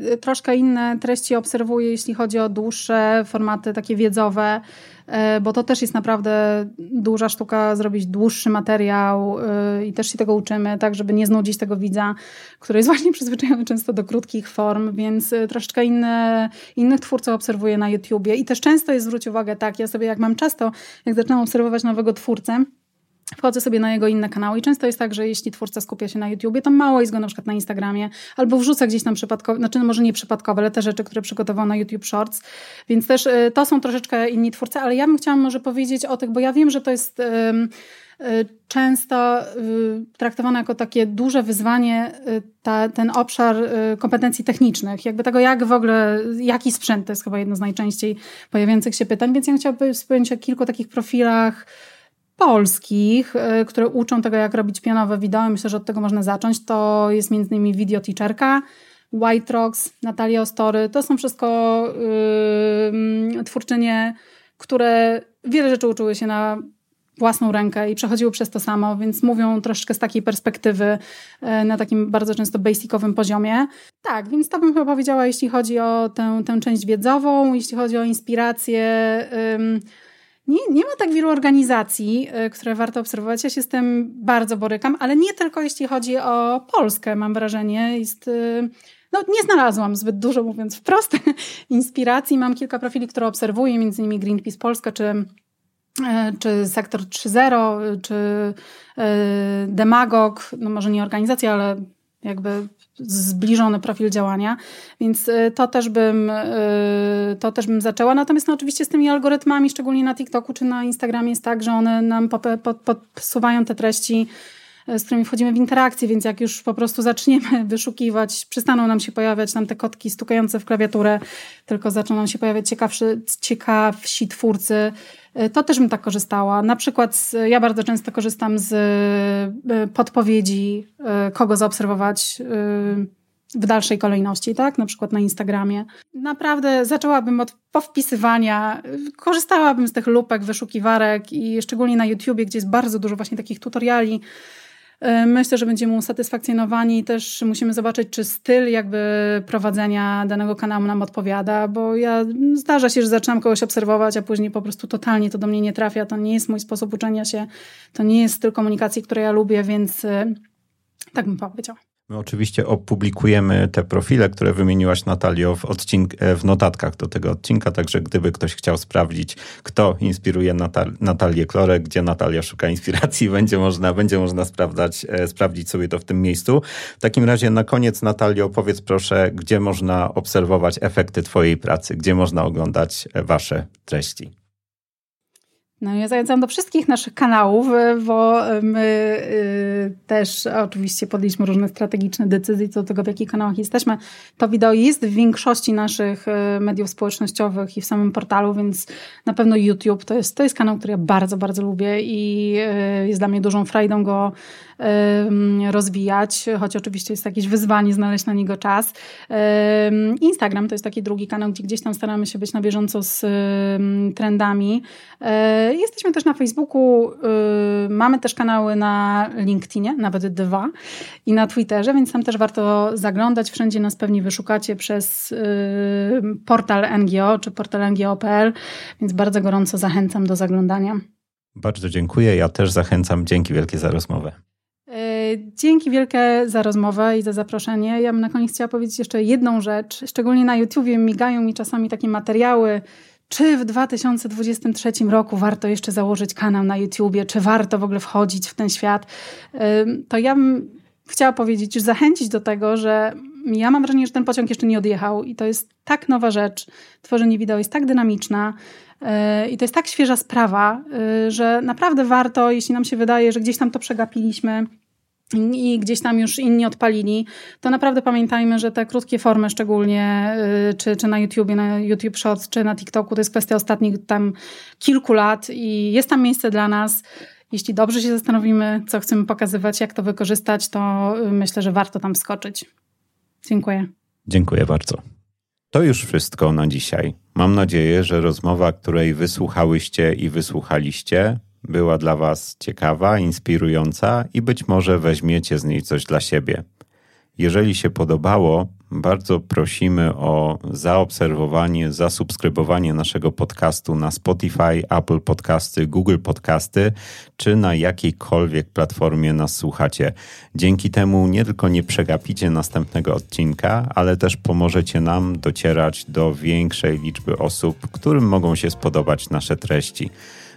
yy, troszkę inne treści obserwuję, jeśli chodzi o dłuższe formaty, takie wiedzowe, yy, bo to też jest naprawdę duża sztuka zrobić dłuższy materiał yy, i też się tego uczymy, tak żeby nie znudzić tego widza, który jest właśnie przyzwyczajony często do krótkich form, więc troszeczkę inne, innych twórców obserwuję na YouTubie i też często jest, zwróć uwagę, tak, ja sobie jak mam czas, to jak zaczynam obserwować nowego twórcę, Wchodzę sobie na jego inne kanały i często jest tak, że jeśli twórca skupia się na YouTubie, to mało jest go na przykład na Instagramie, albo wrzuca gdzieś tam przypadkowo, znaczy no może nie przypadkowe, ale te rzeczy, które przygotował na YouTube Shorts, więc też y, to są troszeczkę inni twórcy, ale ja bym chciała może powiedzieć o tych, bo ja wiem, że to jest y, y, często traktowane jako takie duże wyzwanie ta, ten obszar kompetencji technicznych, jakby tego jak w ogóle, jaki sprzęt, to jest chyba jedno z najczęściej pojawiających się pytań, więc ja chciałabym wspomnieć o kilku takich profilach, polskich, y, które uczą tego, jak robić pionowe wideo. Myślę, że od tego można zacząć. To jest między innymi Video Teacherka, White Rocks, Natalia Ostory. To są wszystko yy, twórczynie, które wiele rzeczy uczyły się na własną rękę i przechodziły przez to samo, więc mówią troszeczkę z takiej perspektywy y, na takim bardzo często basicowym poziomie. Tak, więc to bym chyba powiedziała, jeśli chodzi o tę, tę część wiedzową, jeśli chodzi o inspirację. Yy, nie, nie ma tak wielu organizacji, y, które warto obserwować. Ja się z tym bardzo borykam, ale nie tylko jeśli chodzi o Polskę, mam wrażenie. Jest, y, no, nie znalazłam zbyt dużo, mówiąc wprost, inspiracji. Mam kilka profili, które obserwuję, między innymi Greenpeace Polska, czy, y, czy Sektor 3.0, czy Demagog, no może nie organizacja, ale jakby zbliżony profil działania, więc y, to też bym, y, to też bym zaczęła. Natomiast no, oczywiście z tymi algorytmami, szczególnie na TikToku czy na Instagramie jest tak, że one nam podsuwają te treści z którymi wchodzimy w interakcję, więc jak już po prostu zaczniemy wyszukiwać, przestaną nam się pojawiać tam te kotki stukające w klawiaturę, tylko zaczną nam się pojawiać ciekawszy, ciekawsi twórcy, to też bym tak korzystała. Na przykład ja bardzo często korzystam z y, podpowiedzi, y, kogo zaobserwować w dalszej kolejności, tak? Na przykład na Instagramie. Naprawdę zaczęłabym od powpisywania, korzystałabym z tych lupek, wyszukiwarek i szczególnie na YouTubie, gdzie jest bardzo dużo właśnie takich tutoriali, E, myślę, że będziemy usatysfakcjonowani. Też musimy zobaczyć, czy styl jakby prowadzenia danego kanału nam odpowiada, bo ja zdarza się, że zaczynam kogoś obserwować, a później po prostu totalnie to do mnie nie trafia. To nie jest mój sposób uczenia się, to nie jest styl komunikacji, który ja lubię, więc e, tak bym powiedziała.
My oczywiście opublikujemy te profile, które wymieniłaś Natalio w, odcink- e, w notatkach do tego odcinka, także gdyby ktoś chciał sprawdzić, kto inspiruje Natal- Natalię Klorek, gdzie Natalia szuka inspiracji, będzie można, będzie można sprawdzać, e, sprawdzić sobie to w tym miejscu. W takim razie na koniec Natalio opowiedz proszę, gdzie można obserwować efekty Twojej pracy, gdzie można oglądać e, Wasze treści.
No ja zachęcam do wszystkich naszych kanałów, bo my y, też oczywiście podjęliśmy różne strategiczne decyzje co do tego, w jakich kanałach jesteśmy. To wideo jest w większości naszych mediów społecznościowych i w samym portalu, więc na pewno YouTube to jest, to jest kanał, który ja bardzo, bardzo lubię i jest dla mnie dużą frajdą go rozwijać, choć oczywiście jest jakieś wyzwanie znaleźć na niego czas. Instagram to jest taki drugi kanał, gdzie gdzieś tam staramy się być na bieżąco z trendami. E, jesteśmy też na Facebooku, y, mamy też kanały na LinkedInie, nawet dwa, i na Twitterze, więc tam też warto zaglądać. Wszędzie nas pewnie wyszukacie przez y, portal NGO czy portal ngo.pl, więc bardzo gorąco zachęcam do zaglądania.
Bardzo dziękuję. Ja też zachęcam. Dzięki wielkie za rozmowę.
Dzięki wielkie za rozmowę i za zaproszenie. Ja bym na koniec chciała powiedzieć jeszcze jedną rzecz. Szczególnie na YouTubie migają mi czasami takie materiały, czy w 2023 roku warto jeszcze założyć kanał na YouTubie, czy warto w ogóle wchodzić w ten świat. To ja bym chciała powiedzieć, zachęcić do tego, że ja mam wrażenie, że ten pociąg jeszcze nie odjechał i to jest tak nowa rzecz. Tworzenie wideo jest tak dynamiczna. Y, I to jest tak świeża sprawa, y, że naprawdę warto, jeśli nam się wydaje, że gdzieś tam to przegapiliśmy, i gdzieś tam już inni odpalili, to naprawdę pamiętajmy, że te krótkie formy szczególnie, y, czy, czy na YouTubie, na YouTube Shorts, czy na TikToku, to jest kwestia ostatnich tam kilku lat i jest tam miejsce dla nas. Jeśli dobrze się zastanowimy, co chcemy pokazywać, jak to wykorzystać, to y, myślę, że warto tam skoczyć. Dziękuję.
Dziękuję bardzo. To już wszystko na dzisiaj. Mam nadzieję, że rozmowa, której wysłuchałyście i wysłuchaliście, była dla Was ciekawa, inspirująca i być może weźmiecie z niej coś dla siebie. Jeżeli się podobało, bardzo prosimy o zaobserwowanie, zasubskrybowanie naszego podcastu na Spotify, Apple Podcasty, Google Podcasty czy na jakiejkolwiek platformie nas słuchacie. Dzięki temu nie tylko nie przegapicie następnego odcinka, ale też pomożecie nam docierać do większej liczby osób, którym mogą się spodobać nasze treści.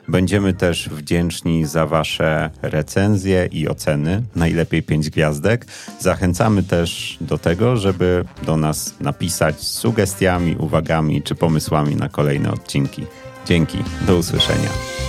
Będziemy też wdzięczni za Wasze recenzje i oceny, najlepiej 5 gwiazdek. Zachęcamy też do tego, żeby do nas napisać z sugestiami, uwagami czy pomysłami na kolejne odcinki. Dzięki, do usłyszenia.